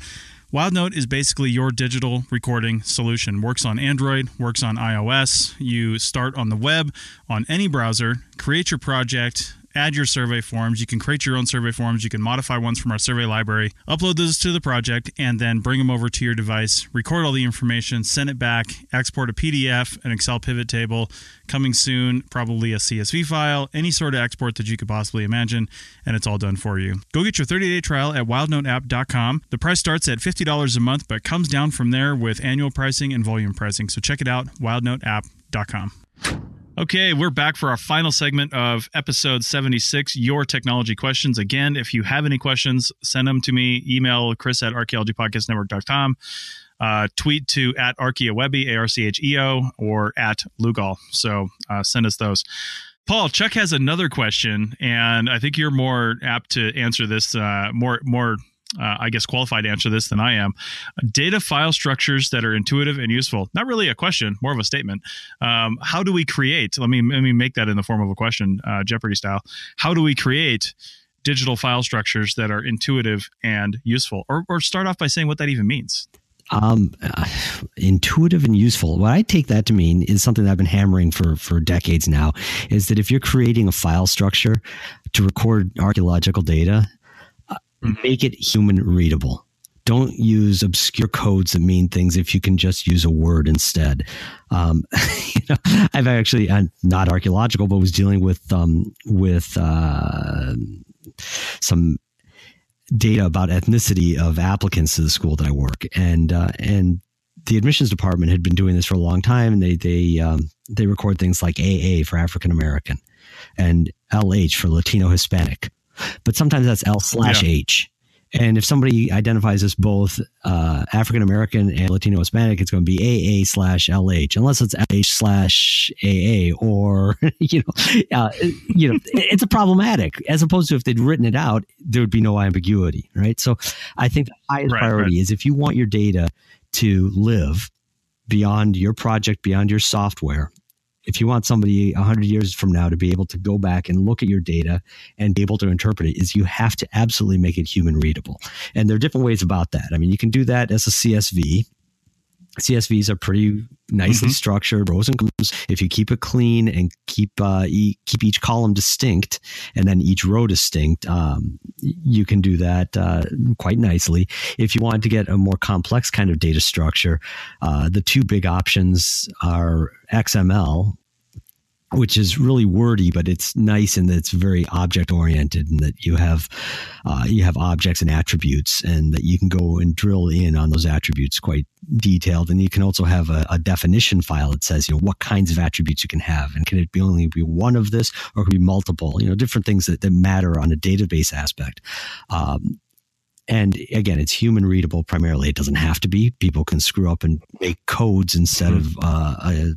Wildnote is basically your digital recording solution. Works on Android, works on iOS. You start on the web, on any browser, create your project, add your survey forms. You can create your own survey forms. You can modify ones from our survey library, upload those to the project, and then bring them over to your device, record all the information, send it back, export a PDF, an Excel pivot table, coming soon, probably a CSV file, any sort of export that you could possibly imagine, and it's all done for you. Go get your 30 day trial at wildnoteapp.com. The price starts at $50 a month, but comes down from there with annual pricing and volume pricing. So check it out, wildnoteapp.com. Okay, we're back for our final segment of episode 76, Your Technology Questions. Again, if you have any questions, send them to me. Email chris at archaeologypodcastnetwork.com. Uh, tweet to at archeowebby, A-R-C-H-E-O, or at Lugal. So uh, send us those. Paul, Chuck has another question, and I think you're more apt to answer this, uh, more more uh, I guess, qualified to answer this than I am. Data file structures that are intuitive and useful. Not really a question, more of a statement. Um, how do we create? Let me let me make that in the form of a question, uh, Jeopardy style. How do we create digital file structures that are intuitive and useful? Or, or start off by saying what that even means. Um, uh, intuitive and useful. What I take that to mean is something that I've been hammering for for decades now. Is that if you're creating a file structure to record archaeological data. Make it human readable. Don't use obscure codes that mean things if you can just use a word instead. Um, you know, I've actually I'm not archaeological, but was dealing with um, with uh, some data about ethnicity of applicants to the school that I work, and uh, and the admissions department had been doing this for a long time, and they they um, they record things like AA for African American, and LH for Latino Hispanic but sometimes that's L slash. H. And if somebody identifies as both uh, African American and Latino Hispanic, it's going to be AA slash LH, unless it's LH slash AA, or you know, uh, you know, it's a problematic. As opposed to if they'd written it out, there would be no ambiguity, right? So, I think the highest right, priority right. is if you want your data to live beyond your project, beyond your software, if you want somebody 100 years from now to be able to go back and look at your data and be able to interpret it is you have to absolutely make it human readable. And there are different ways about that. I mean you can do that as a csv CSVs are pretty nicely mm-hmm. structured, rows and columns. If you keep it clean and keep uh, e- keep each column distinct and then each row distinct, um, you can do that uh, quite nicely. If you want to get a more complex kind of data structure, uh, the two big options are XML, which is really wordy, but it's nice and it's very object oriented, and that you have uh, you have objects and attributes, and that you can go and drill in on those attributes quite detailed. And you can also have a, a, definition file that says you know what kinds of attributes you can have, and can it be only be one of this, or can it be multiple? You know, different things that, that matter on a database aspect. Um, and again, it's human readable primarily. It doesn't have to be. People can screw up and make codes instead mm-hmm. of uh, a,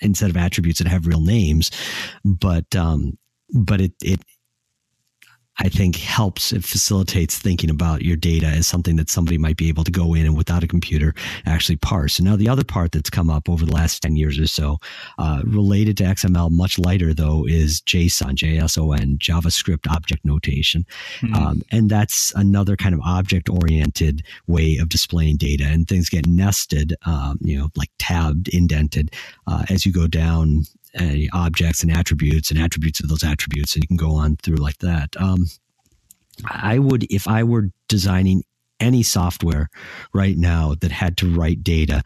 instead of attributes that have real names, but um, but it it I think helps it facilitates thinking about your data as something that somebody might be able to go in and without a computer actually parse. And now the other part that's come up over the last 10 years or so, uh, related to XML, much lighter though, is JSON, JSON, JavaScript object notation. Mm-hmm. Um, and that's another kind of object oriented way of displaying data and things get nested, um, you know, like tabbed, indented, uh, as you go down uh, objects and attributes and attributes of those attributes, and you can go on through like that. Um, I would, if I were designing any software right now that had to write data,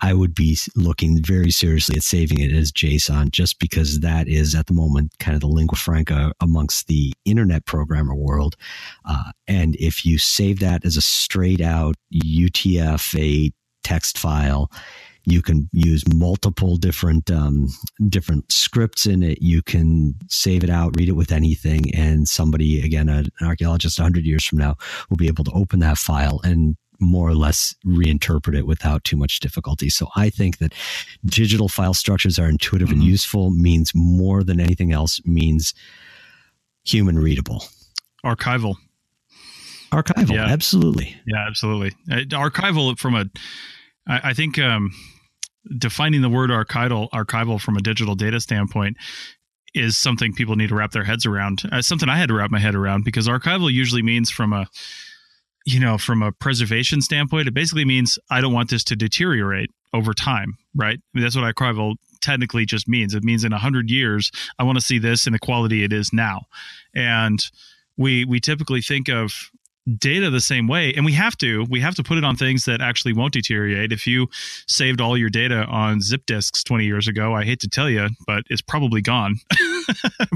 I would be looking very seriously at saving it as JSON, just because that is at the moment kind of the lingua franca amongst the internet programmer world. Uh, and if you save that as a straight out UTF-8 text file, you can use multiple different um, different scripts in it. You can save it out, read it with anything, and somebody again, an archaeologist, 100 years from now, will be able to open that file and more or less reinterpret it without too much difficulty. So I think that digital file structures are intuitive mm-hmm. and useful. Means more than anything else means human readable, archival archival yeah. absolutely yeah absolutely uh, archival from a I, I think um, defining the word archival archival from a digital data standpoint is something people need to wrap their heads around. Uh, something I had to wrap my head around because archival usually means from a you know from a preservation standpoint it basically means I don't want this to deteriorate over time, right? I mean, that's what archival technically just means. It means in hundred years I want to see this in the quality it is now, and we we typically think of data the same way. And we have to we have to put it on things that actually won't deteriorate. If you saved all your data on zip disks 20 years ago i hate to tell you but it's probably gone.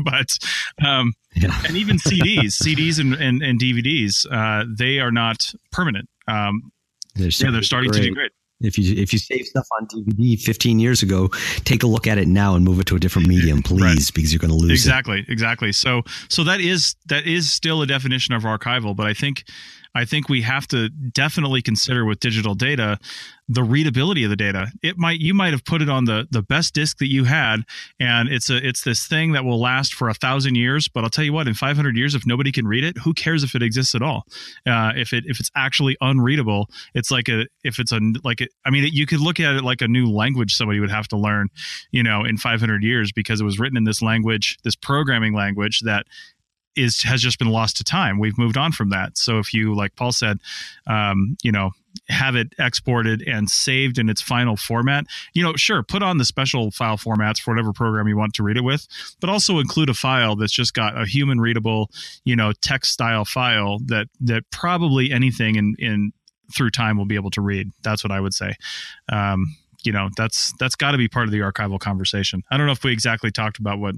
But um, yeah. and even cds cds and, and, and dvds uh, they are not permanent. Um, they're yeah they're starting to degrade If you if you save stuff on DVD 15 years ago, take a look at it now and move it to a different medium, please, right. because you're going to lose exactly, it. Exactly, exactly. So so that is that is still a definition of archival, but I think I think we have to definitely consider with digital data the readability of the data. It might you might have put it on the the best disk that you had, and it's a it's this thing that will last for a thousand years. But I'll tell you what, in 500 years, if nobody can read it, who cares if it exists at all? Uh, if it if it's actually unreadable, it's like a if it's a like a, I mean, you could look at it like a new language somebody would have to learn, you know, in 500 years because it was written in this language, this programming language that is has just been lost to time. We've moved on from that. So if you, like Paul said, um, you know, have it exported and saved in its final format, you know, sure, put on the special file formats for whatever program you want to read it with, but also include a file that's just got a human readable, you know, text style file that that probably anything in in through time will be able to read. That's what I would say. Um, you know that's that's got to be part of the archival conversation. I don't know if we exactly talked about what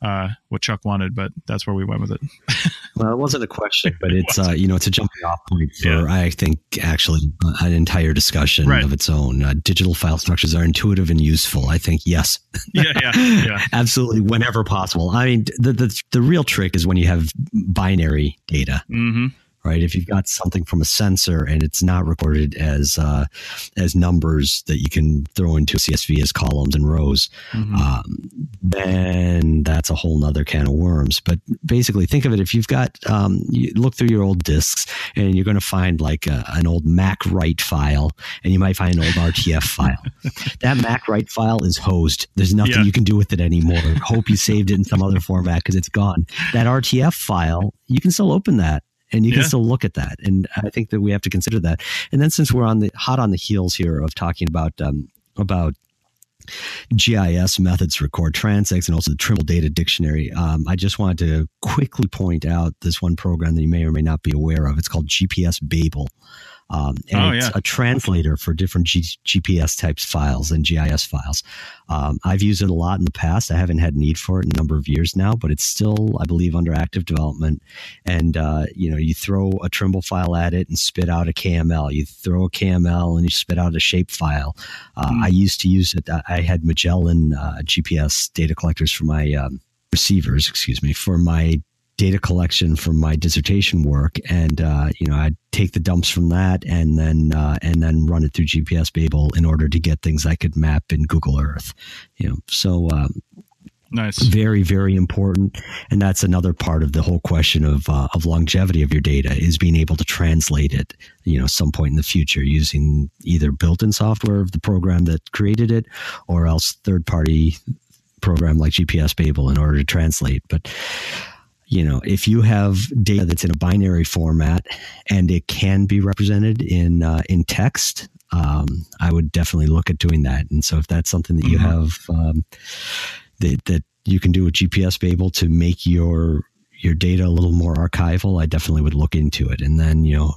uh, what Chuck wanted, but that's where we went with it. well, it wasn't a question, but it's uh, you know it's a jumping off point for yeah. I think actually an entire discussion right. of its own. Uh, digital file structures are intuitive and useful. I think yes. Yeah, yeah, yeah. Absolutely, whenever possible. I mean, the, the the real trick is when you have binary data. Mm-hmm right? If you've got something from a sensor and it's not recorded as uh, as numbers that you can throw into a CSV as columns and rows, mm-hmm. um, then that's a whole nother can of worms. But basically, think of it: if you've got um, you look through your old disks and you're going to find like a, an old MacWrite file, and you might find an old RTF file. that MacWrite file is hosed. There's nothing yeah. you can do with it anymore. Hope you saved it in some other format because it's gone. That RTF file, you can still open that and you can still look at that. And I think that we have to consider that. And then since we're on the hot on the heels here of talking about um, about GIS methods for core transects and also the Trimble Data Dictionary. Um, I just wanted to quickly point out this one program that you may or may not be aware of. It's called GPS Babel. Um, and oh, it's yeah. a translator for different G- GPS types files and GIS files. Um, I've used it a lot in the past. I haven't had need for it in a number of years now, but it's still, I believe, under active development. And uh, you know, you throw a Trimble file at it and spit out a KML. You throw a KML and you spit out a shape file. Uh, mm. I used to use it. I had Magellan uh, GPS data collectors for my um, receivers, excuse me, for my data collection from my dissertation work, and uh, you know I'd take the dumps from that and then uh, and then run it through GPS Babel in order to get things I could map in Google Earth. You know, so um, nice, very very important, and that's another part of the whole question of uh, of longevity of your data is being able to translate it. You know, some point in the future using either built-in software of the program that created it, or else third-party program like GPS Babel in order to translate, but you know, if you have data that's in a binary format and it can be represented in uh, in text, um, I would definitely look at doing that. And so, if that's something that you mm-hmm. have um, that that you can do with GPS Babel to make your your data a little more archival, I definitely would look into it. And then, you know,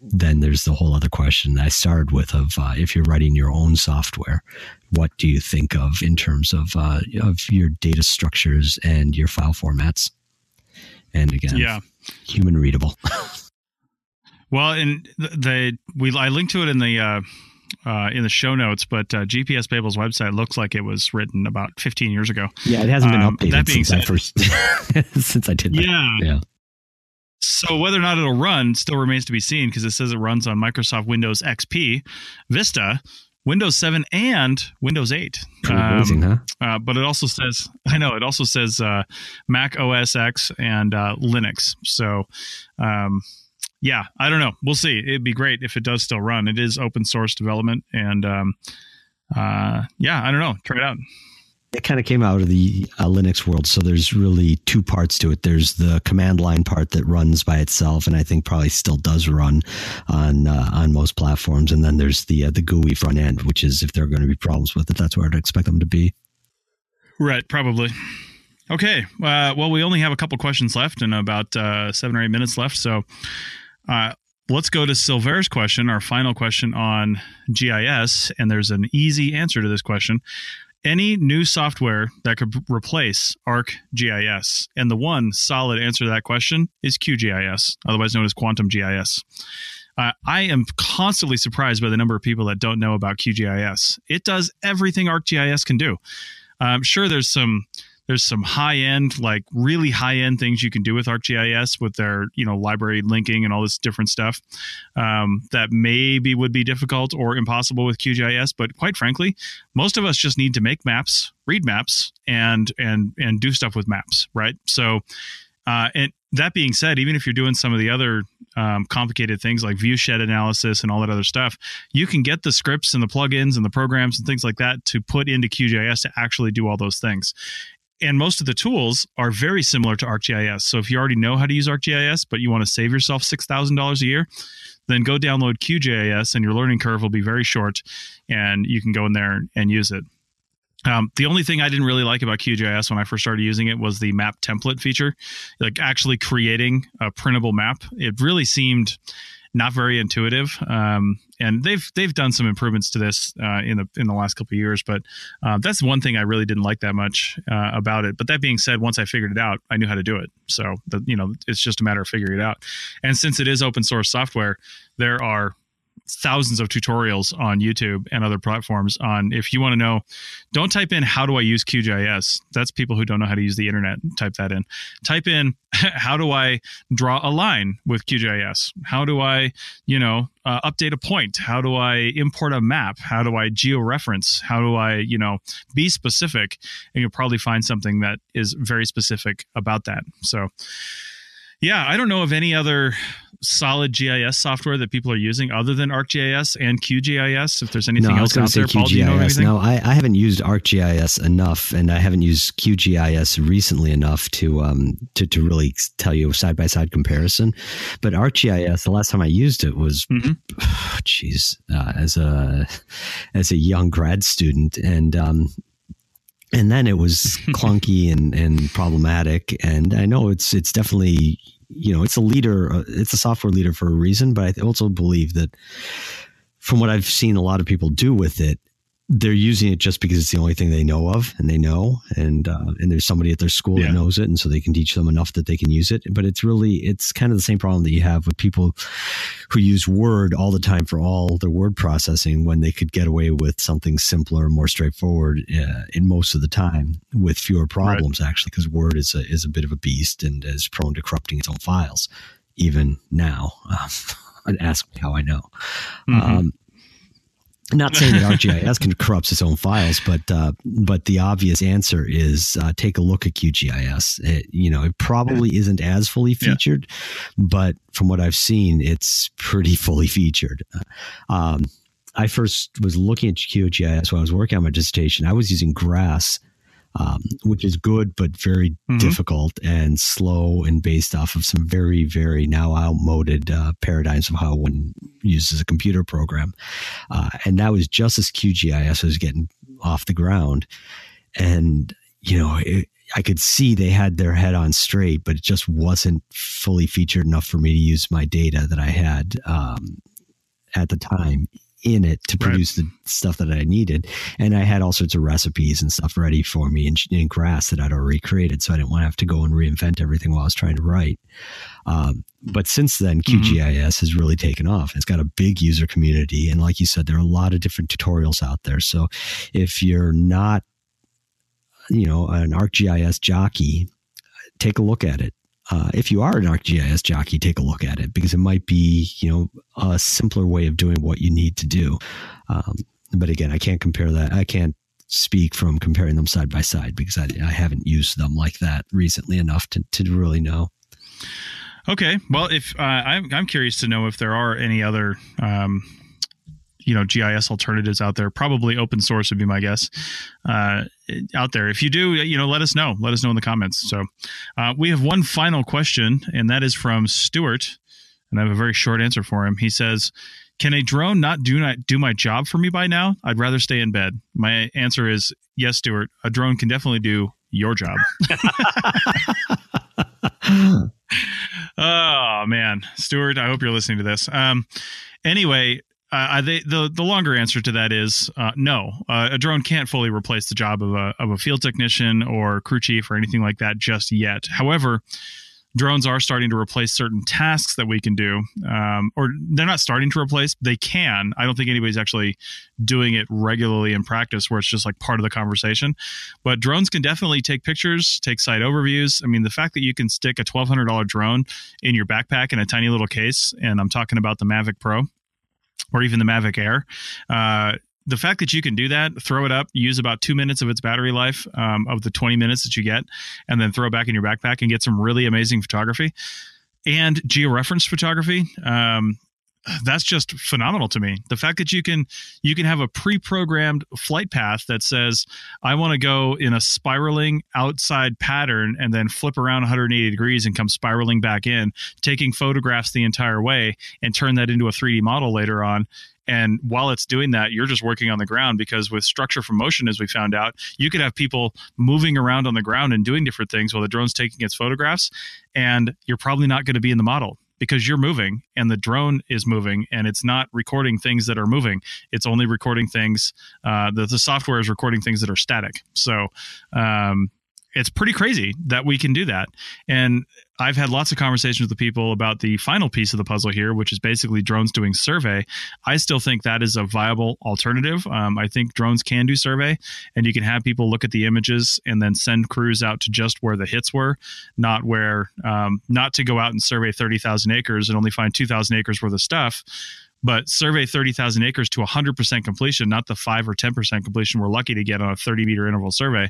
then there's the whole other question that I started with of uh, if you're writing your own software, what do you think of in terms of uh, of your data structures and your file formats? And again, yeah, human readable. well, and the we I linked to it in the. Uh, uh, in the show notes, but uh, GPS Babel's website looks like it was written about 15 years ago. Yeah, it hasn't been um, updated that being since, said, I first, since I did that. Yeah. yeah. So whether or not it'll run still remains to be seen because it says it runs on Microsoft Windows XP, Vista, Windows 7 and Windows 8. Um, amazing, huh? Uh, but it also says, I know, it also says uh, Mac OS X and uh, Linux. So, um, yeah, I don't know. We'll see. It'd be great if it does still run. It is open source development. And um, uh, yeah, I don't know. Try it out it kind of came out of the uh, Linux world. So there's really two parts to it. There's the command line part that runs by itself, and I think probably still does run on uh, on most platforms. And then there's the uh, the GUI front end, which is if there are going to be problems with it, that's where I'd expect them to be. Right, probably. Okay. Uh, well, we only have a couple questions left and about uh, seven or eight minutes left. So uh, let's go to Silver's question, our final question on GIS. And there's an easy answer to this question any new software that could replace ArcGIS. And the one solid answer to that question is QGIS, otherwise known as Quantum GIS. Uh, I am constantly surprised by the number of people that don't know about QGIS. It does everything ArcGIS can do. I'm sure there's some there's some high end, like really high end things you can do with ArcGIS with their you know library linking and all this different stuff um, that maybe would be difficult or impossible with QGIS. But quite frankly, most of us just need to make maps, read maps, and and and do stuff with maps, right? So. Uh, and that being said, even if you're doing some of the other um, complicated things like viewshed analysis and all that other stuff, you can get the scripts and the plugins and the programs and things like that to put into QGIS to actually do all those things and most of the tools are very similar to ArcGIS. So if you already know how to use ArcGIS, but you want to save yourself six thousand dollars a year, then go download QGIS, and your learning curve will be very short, and you can go in there and use it. Um, the only thing I didn't really like about QGIS when I first started using it was the map template feature, like actually creating a printable map. It really seemed not very intuitive. Um, and they've they've done some improvements to this uh, in the in the last couple of years, but uh, that's one thing I really didn't like that much uh, about it. But that being said, once I figured it out, I knew how to do it. So the, you know, it's just a matter of figuring it out. And since it is open source software, there are thousands of tutorials on YouTube and other platforms on if you want to know don't type in how do I use QGIS that's people who don't know how to use the internet type that in. Type in how do I draw a line with QGIS how do I you know uh, update a point? How do I import a map? How do I georeference? How do I you know be specific? And you'll probably find something that is very specific about that. So yeah, I don't know of any other solid GIS software that people are using other than ArcGIS and QGIS. If there's anything no, else out there, QGIS. Paul, do you know anything? No, I, I haven't used ArcGIS enough, and I haven't used QGIS recently enough to um to, to really tell you a side by side comparison. But ArcGIS, the last time I used it was, jeez, mm-hmm. uh, as a as a young grad student, and um, and then it was clunky and, and problematic. And I know it's it's definitely you know it's a leader, uh, it's a software leader for a reason. But I also believe that from what I've seen a lot of people do with it, they're using it just because it's the only thing they know of and they know and uh, and there's somebody at their school yeah. that knows it and so they can teach them enough that they can use it but it's really it's kind of the same problem that you have with people who use word all the time for all their word processing when they could get away with something simpler more straightforward uh, in most of the time with fewer problems right. actually because word is a is a bit of a beast and is prone to corrupting its own files even now um, ask me how i know mm-hmm. um, not saying that ArcGIS can corrupts its own files, but uh, but the obvious answer is uh, take a look at QGIS. It, you know, it probably yeah. isn't as fully featured, yeah. but from what I've seen, it's pretty fully featured. Um, I first was looking at QGIS when I was working on my dissertation. I was using GRASS um, which is good but very mm-hmm. difficult and slow and based off of some very very now outmoded uh, paradigms of how one uses a computer program. Uh, and that was just as qgis was getting off the ground. And you know it, I could see they had their head on straight, but it just wasn't fully featured enough for me to use my data that I had um, at the time in it to produce right. the stuff that I needed. And I had all sorts of recipes and stuff ready for me in, in GRASS that I'd already created. So I didn't want to have to go and reinvent everything while I was trying to write. Um, but since then, QGIS mm-hmm. has really taken off. It's got a big user community. And like you said, there are a lot of different tutorials out there. So if you're not, you know, an ArcGIS jockey, take a look at it uh, if you are an ArcGIS jockey, take a look at it because it might be, you know, a simpler way of doing what you need to do. Um, but again, I can't compare that. I can't speak from comparing them side by side because I, I haven't used them like that recently enough to, to really know. Okay. Well, if uh, I'm, I'm curious to know if there are any other um, you know GIS alternatives out there. Probably open source would be my guess uh, out there. If you do, you know, let us know. Let us know in the comments. So uh, we have one final question, and that is from Stuart, and I have a very short answer for him. He says. Can a drone not do not do my job for me by now? I'd rather stay in bed. My answer is yes, Stuart. A drone can definitely do your job. oh man, Stuart, I hope you're listening to this. Um, anyway, uh, they, the the longer answer to that is uh, no. Uh, a drone can't fully replace the job of a of a field technician or crew chief or anything like that just yet. However, drones are starting to replace certain tasks that we can do, um, or they're not starting to replace. They can. I don't think anybody's actually doing it regularly in practice, where it's just like part of the conversation. But drones can definitely take pictures, take site overviews. I mean, the fact that you can stick a twelve hundred dollar drone in your backpack in a tiny little case, and I'm talking about the Mavic Pro or even the Mavic Air. Uh, the fact that you can do that, throw it up, use about two minutes of its battery life um, of the 20 minutes that you get, and then throw it back in your backpack and get some really amazing photography and georeferenced photography. Um, that's just phenomenal to me. The fact that you can you can have a pre-programmed flight path that says I want to go in a spiraling outside pattern and then flip around 180 degrees and come spiraling back in, taking photographs the entire way and turn that into a 3D model later on and while it's doing that, you're just working on the ground because with structure from motion, as we found out, you could have people moving around on the ground and doing different things while the drone's taking its photographs. And you're probably not going to be in the model because you're moving and the drone is moving and it's not recording things that are moving. It's only recording things, uh, the, the software is recording things that are static. So, um, it's pretty crazy that we can do that. And I've had lots of conversations with people about the final piece of the puzzle here, which is basically drones doing survey. I still think that is a viable alternative. Um, I think drones can do survey, and you can have people look at the images and then send crews out to just where the hits were, not where, um, not to go out and survey 30,000 acres and only find 2,000 acres worth of stuff but survey 30,000 acres to 100% completion, not the 5 or 10% completion we're lucky to get on a 30 meter interval survey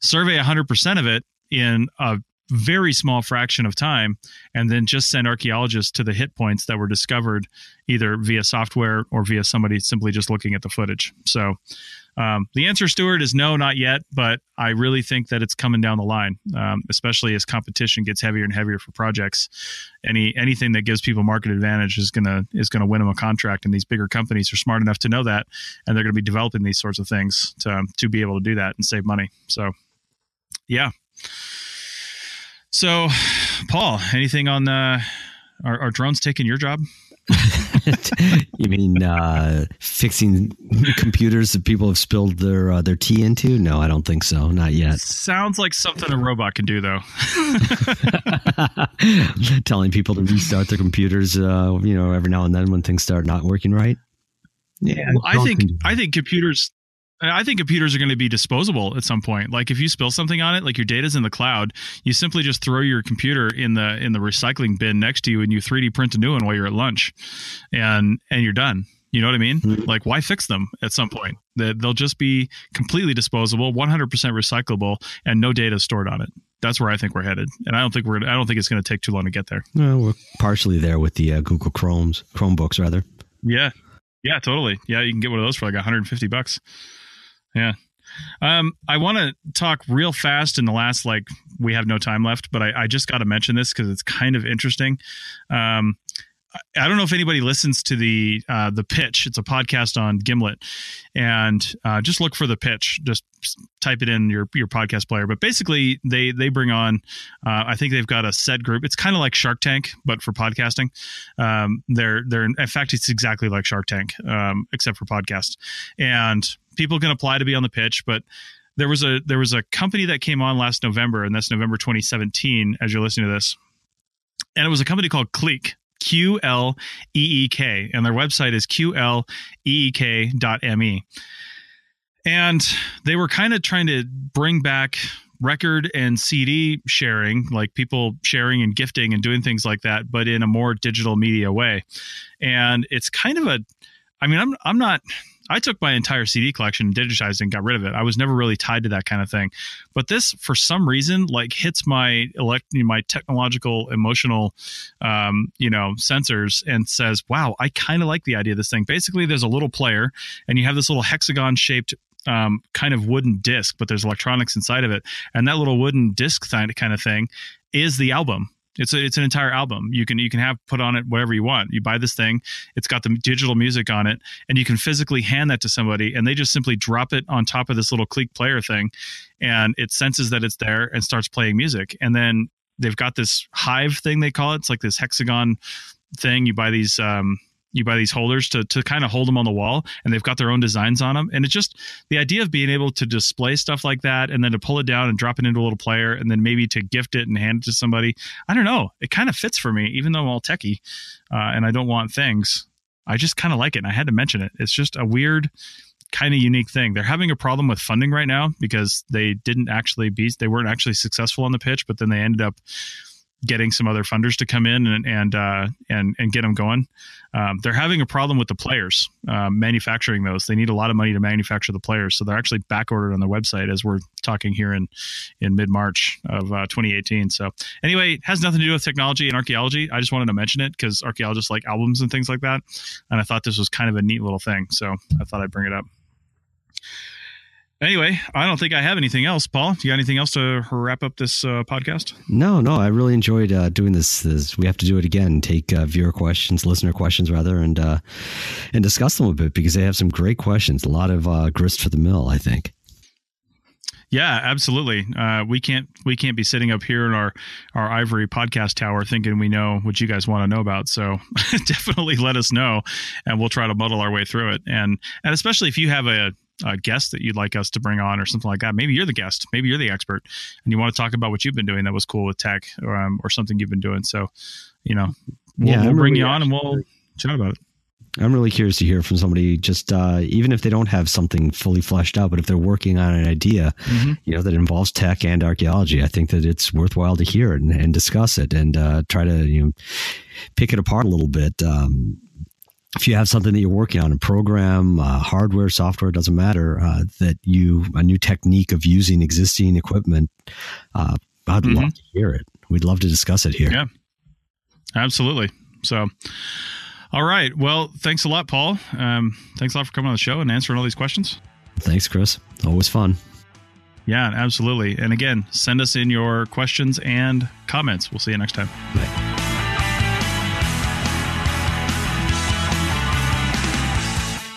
survey 100% of it in a very small fraction of time and then just send archaeologists to the hit points that were discovered either via software or via somebody simply just looking at the footage. So um, the answer stuart is no not yet but i really think that it's coming down the line um, especially as competition gets heavier and heavier for projects. Any anything that gives people market advantage is gonna is gonna win them a contract and these bigger companies are smart enough to know that and they're gonna be developing these sorts of things to, to be able to do that and save money. So yeah. So, Paul, anything on the are, are drones taking your job? you mean uh, fixing computers that people have spilled their uh, their tea into? No, I don't think so. Not yet. Sounds like something a robot can do, though. Telling people to restart their computers, uh, you know, every now and then when things start not working right. Yeah, well, I think I think computers I think computers are going to be disposable at some point. Like if you spill something on it, like your data's in the cloud, you simply just throw your computer in the in the recycling bin next to you, and you 3D print a new one while you're at lunch, and and you're done. You know what I mean? Mm-hmm. Like why fix them at some point? That they'll just be completely disposable, 100% recyclable, and no data stored on it. That's where I think we're headed, and I don't think we're. I don't think it's going to take too long to get there. Well, we're partially there with the uh, Google Chrome's Chromebooks, rather. Yeah, yeah, totally. Yeah, you can get one of those for like 150 bucks. Yeah. Um, I want to talk real fast in the last, like, we have no time left, but I, I just got to mention this because it's kind of interesting. Um, I don't know if anybody listens to the uh, the pitch. It's a podcast on Gimlet, and uh, just look for the pitch. Just type it in your your podcast player. But basically, they they bring on. Uh, I think they've got a set group. It's kind of like Shark Tank, but for podcasting. Um, they're they're in fact it's exactly like Shark Tank, um, except for podcast. And people can apply to be on the pitch, but there was a there was a company that came on last November, and that's November 2017. As you're listening to this, and it was a company called Qleek, Q L E E K, and their website is qleek.me. And they were kind of trying to bring back record and CD sharing, like people sharing and gifting and doing things like that, but in a more digital media way. And it's kind of a, I mean, I'm I'm not I took my entire CD collection digitized and got rid of it. I was never really tied to that kind of thing. But this, for some reason, like hits my elect my technological, emotional, um, you know, sensors and says, "Wow, I kind of like the idea of this thing." Basically, there's a little player, and you have this little hexagon shaped um, kind of wooden disc, but there's electronics inside of it, and that little wooden disc kind of thing is the album it's a, it's an entire album. You can you can have put on it whatever you want. You buy this thing, it's got the digital music on it, and you can physically hand that to somebody, and they just simply drop it on top of this little Qleek player thing, and it senses that it's there and starts playing music. And then they've got this hive thing they call it. It's like this hexagon thing. You buy these um, you buy these holders to to kind of hold them on the wall, and they've got their own designs on them. And it's just the idea of being able to display stuff like that, and then to pull it down and drop it into a little player, and then maybe to gift it and hand it to somebody. I don't know. It kind of fits for me, even though I'm all techie uh, and I don't want things. I just kind of like it, and I had to mention it. It's just a weird kind of unique thing. They're having a problem with funding right now because they didn't actually be they weren't actually successful on the pitch, but then they ended up getting some other funders to come in and and uh, and and get them going. Um, they're having a problem with the players uh, manufacturing those. They need a lot of money to manufacture the players, so they're actually back ordered on their website as we're talking here in in mid March of uh, 2018. So anyway, it has nothing to do with technology and archaeology. I just wanted to mention it because archaeologists like albums and things like that, and I thought this was kind of a neat little thing. So I thought I'd bring it up. Anyway, I don't think I have anything else. Paul, do you got anything else to wrap up this uh, podcast? No, no. I really enjoyed uh, doing this, this, We have to do it again. Take uh, viewer questions, listener questions, rather, and uh, and discuss them a bit because they have some great questions. A lot of uh, grist for the mill, I think. Yeah, absolutely. Uh, we can't we can't be sitting up here in our our ivory podcast tower thinking we know what you guys want to know about. So definitely let us know, and we'll try to muddle our way through it. And and especially if you have a a guest that you'd like us to bring on or something like that. Maybe you're the guest, maybe you're the expert, and you want to talk about what you've been doing that was cool with tech or, um, or something you've been doing. So, you know, we'll, yeah, we'll bring you on and we'll chat about it. I'm really curious to hear from somebody, just uh, even if they don't have something fully fleshed out, but if they're working on an idea, mm-hmm. you know, that involves tech and archaeology, I think that it's worthwhile to hear it and, and discuss it and uh, try to, you know, pick it apart a little bit. Um, if you have something that you're working on, a program, uh, hardware, software, doesn't matter, uh, that you, a new technique of using existing equipment, uh, I'd mm-hmm. love to hear it. We'd love to discuss it here. Yeah, absolutely. So, all right. Well, thanks a lot, Paul. Um, thanks a lot for coming on the show and answering all these questions. Thanks, Chris. Always fun. Yeah, absolutely. And again, send us in your questions and comments. We'll see you next time. Bye.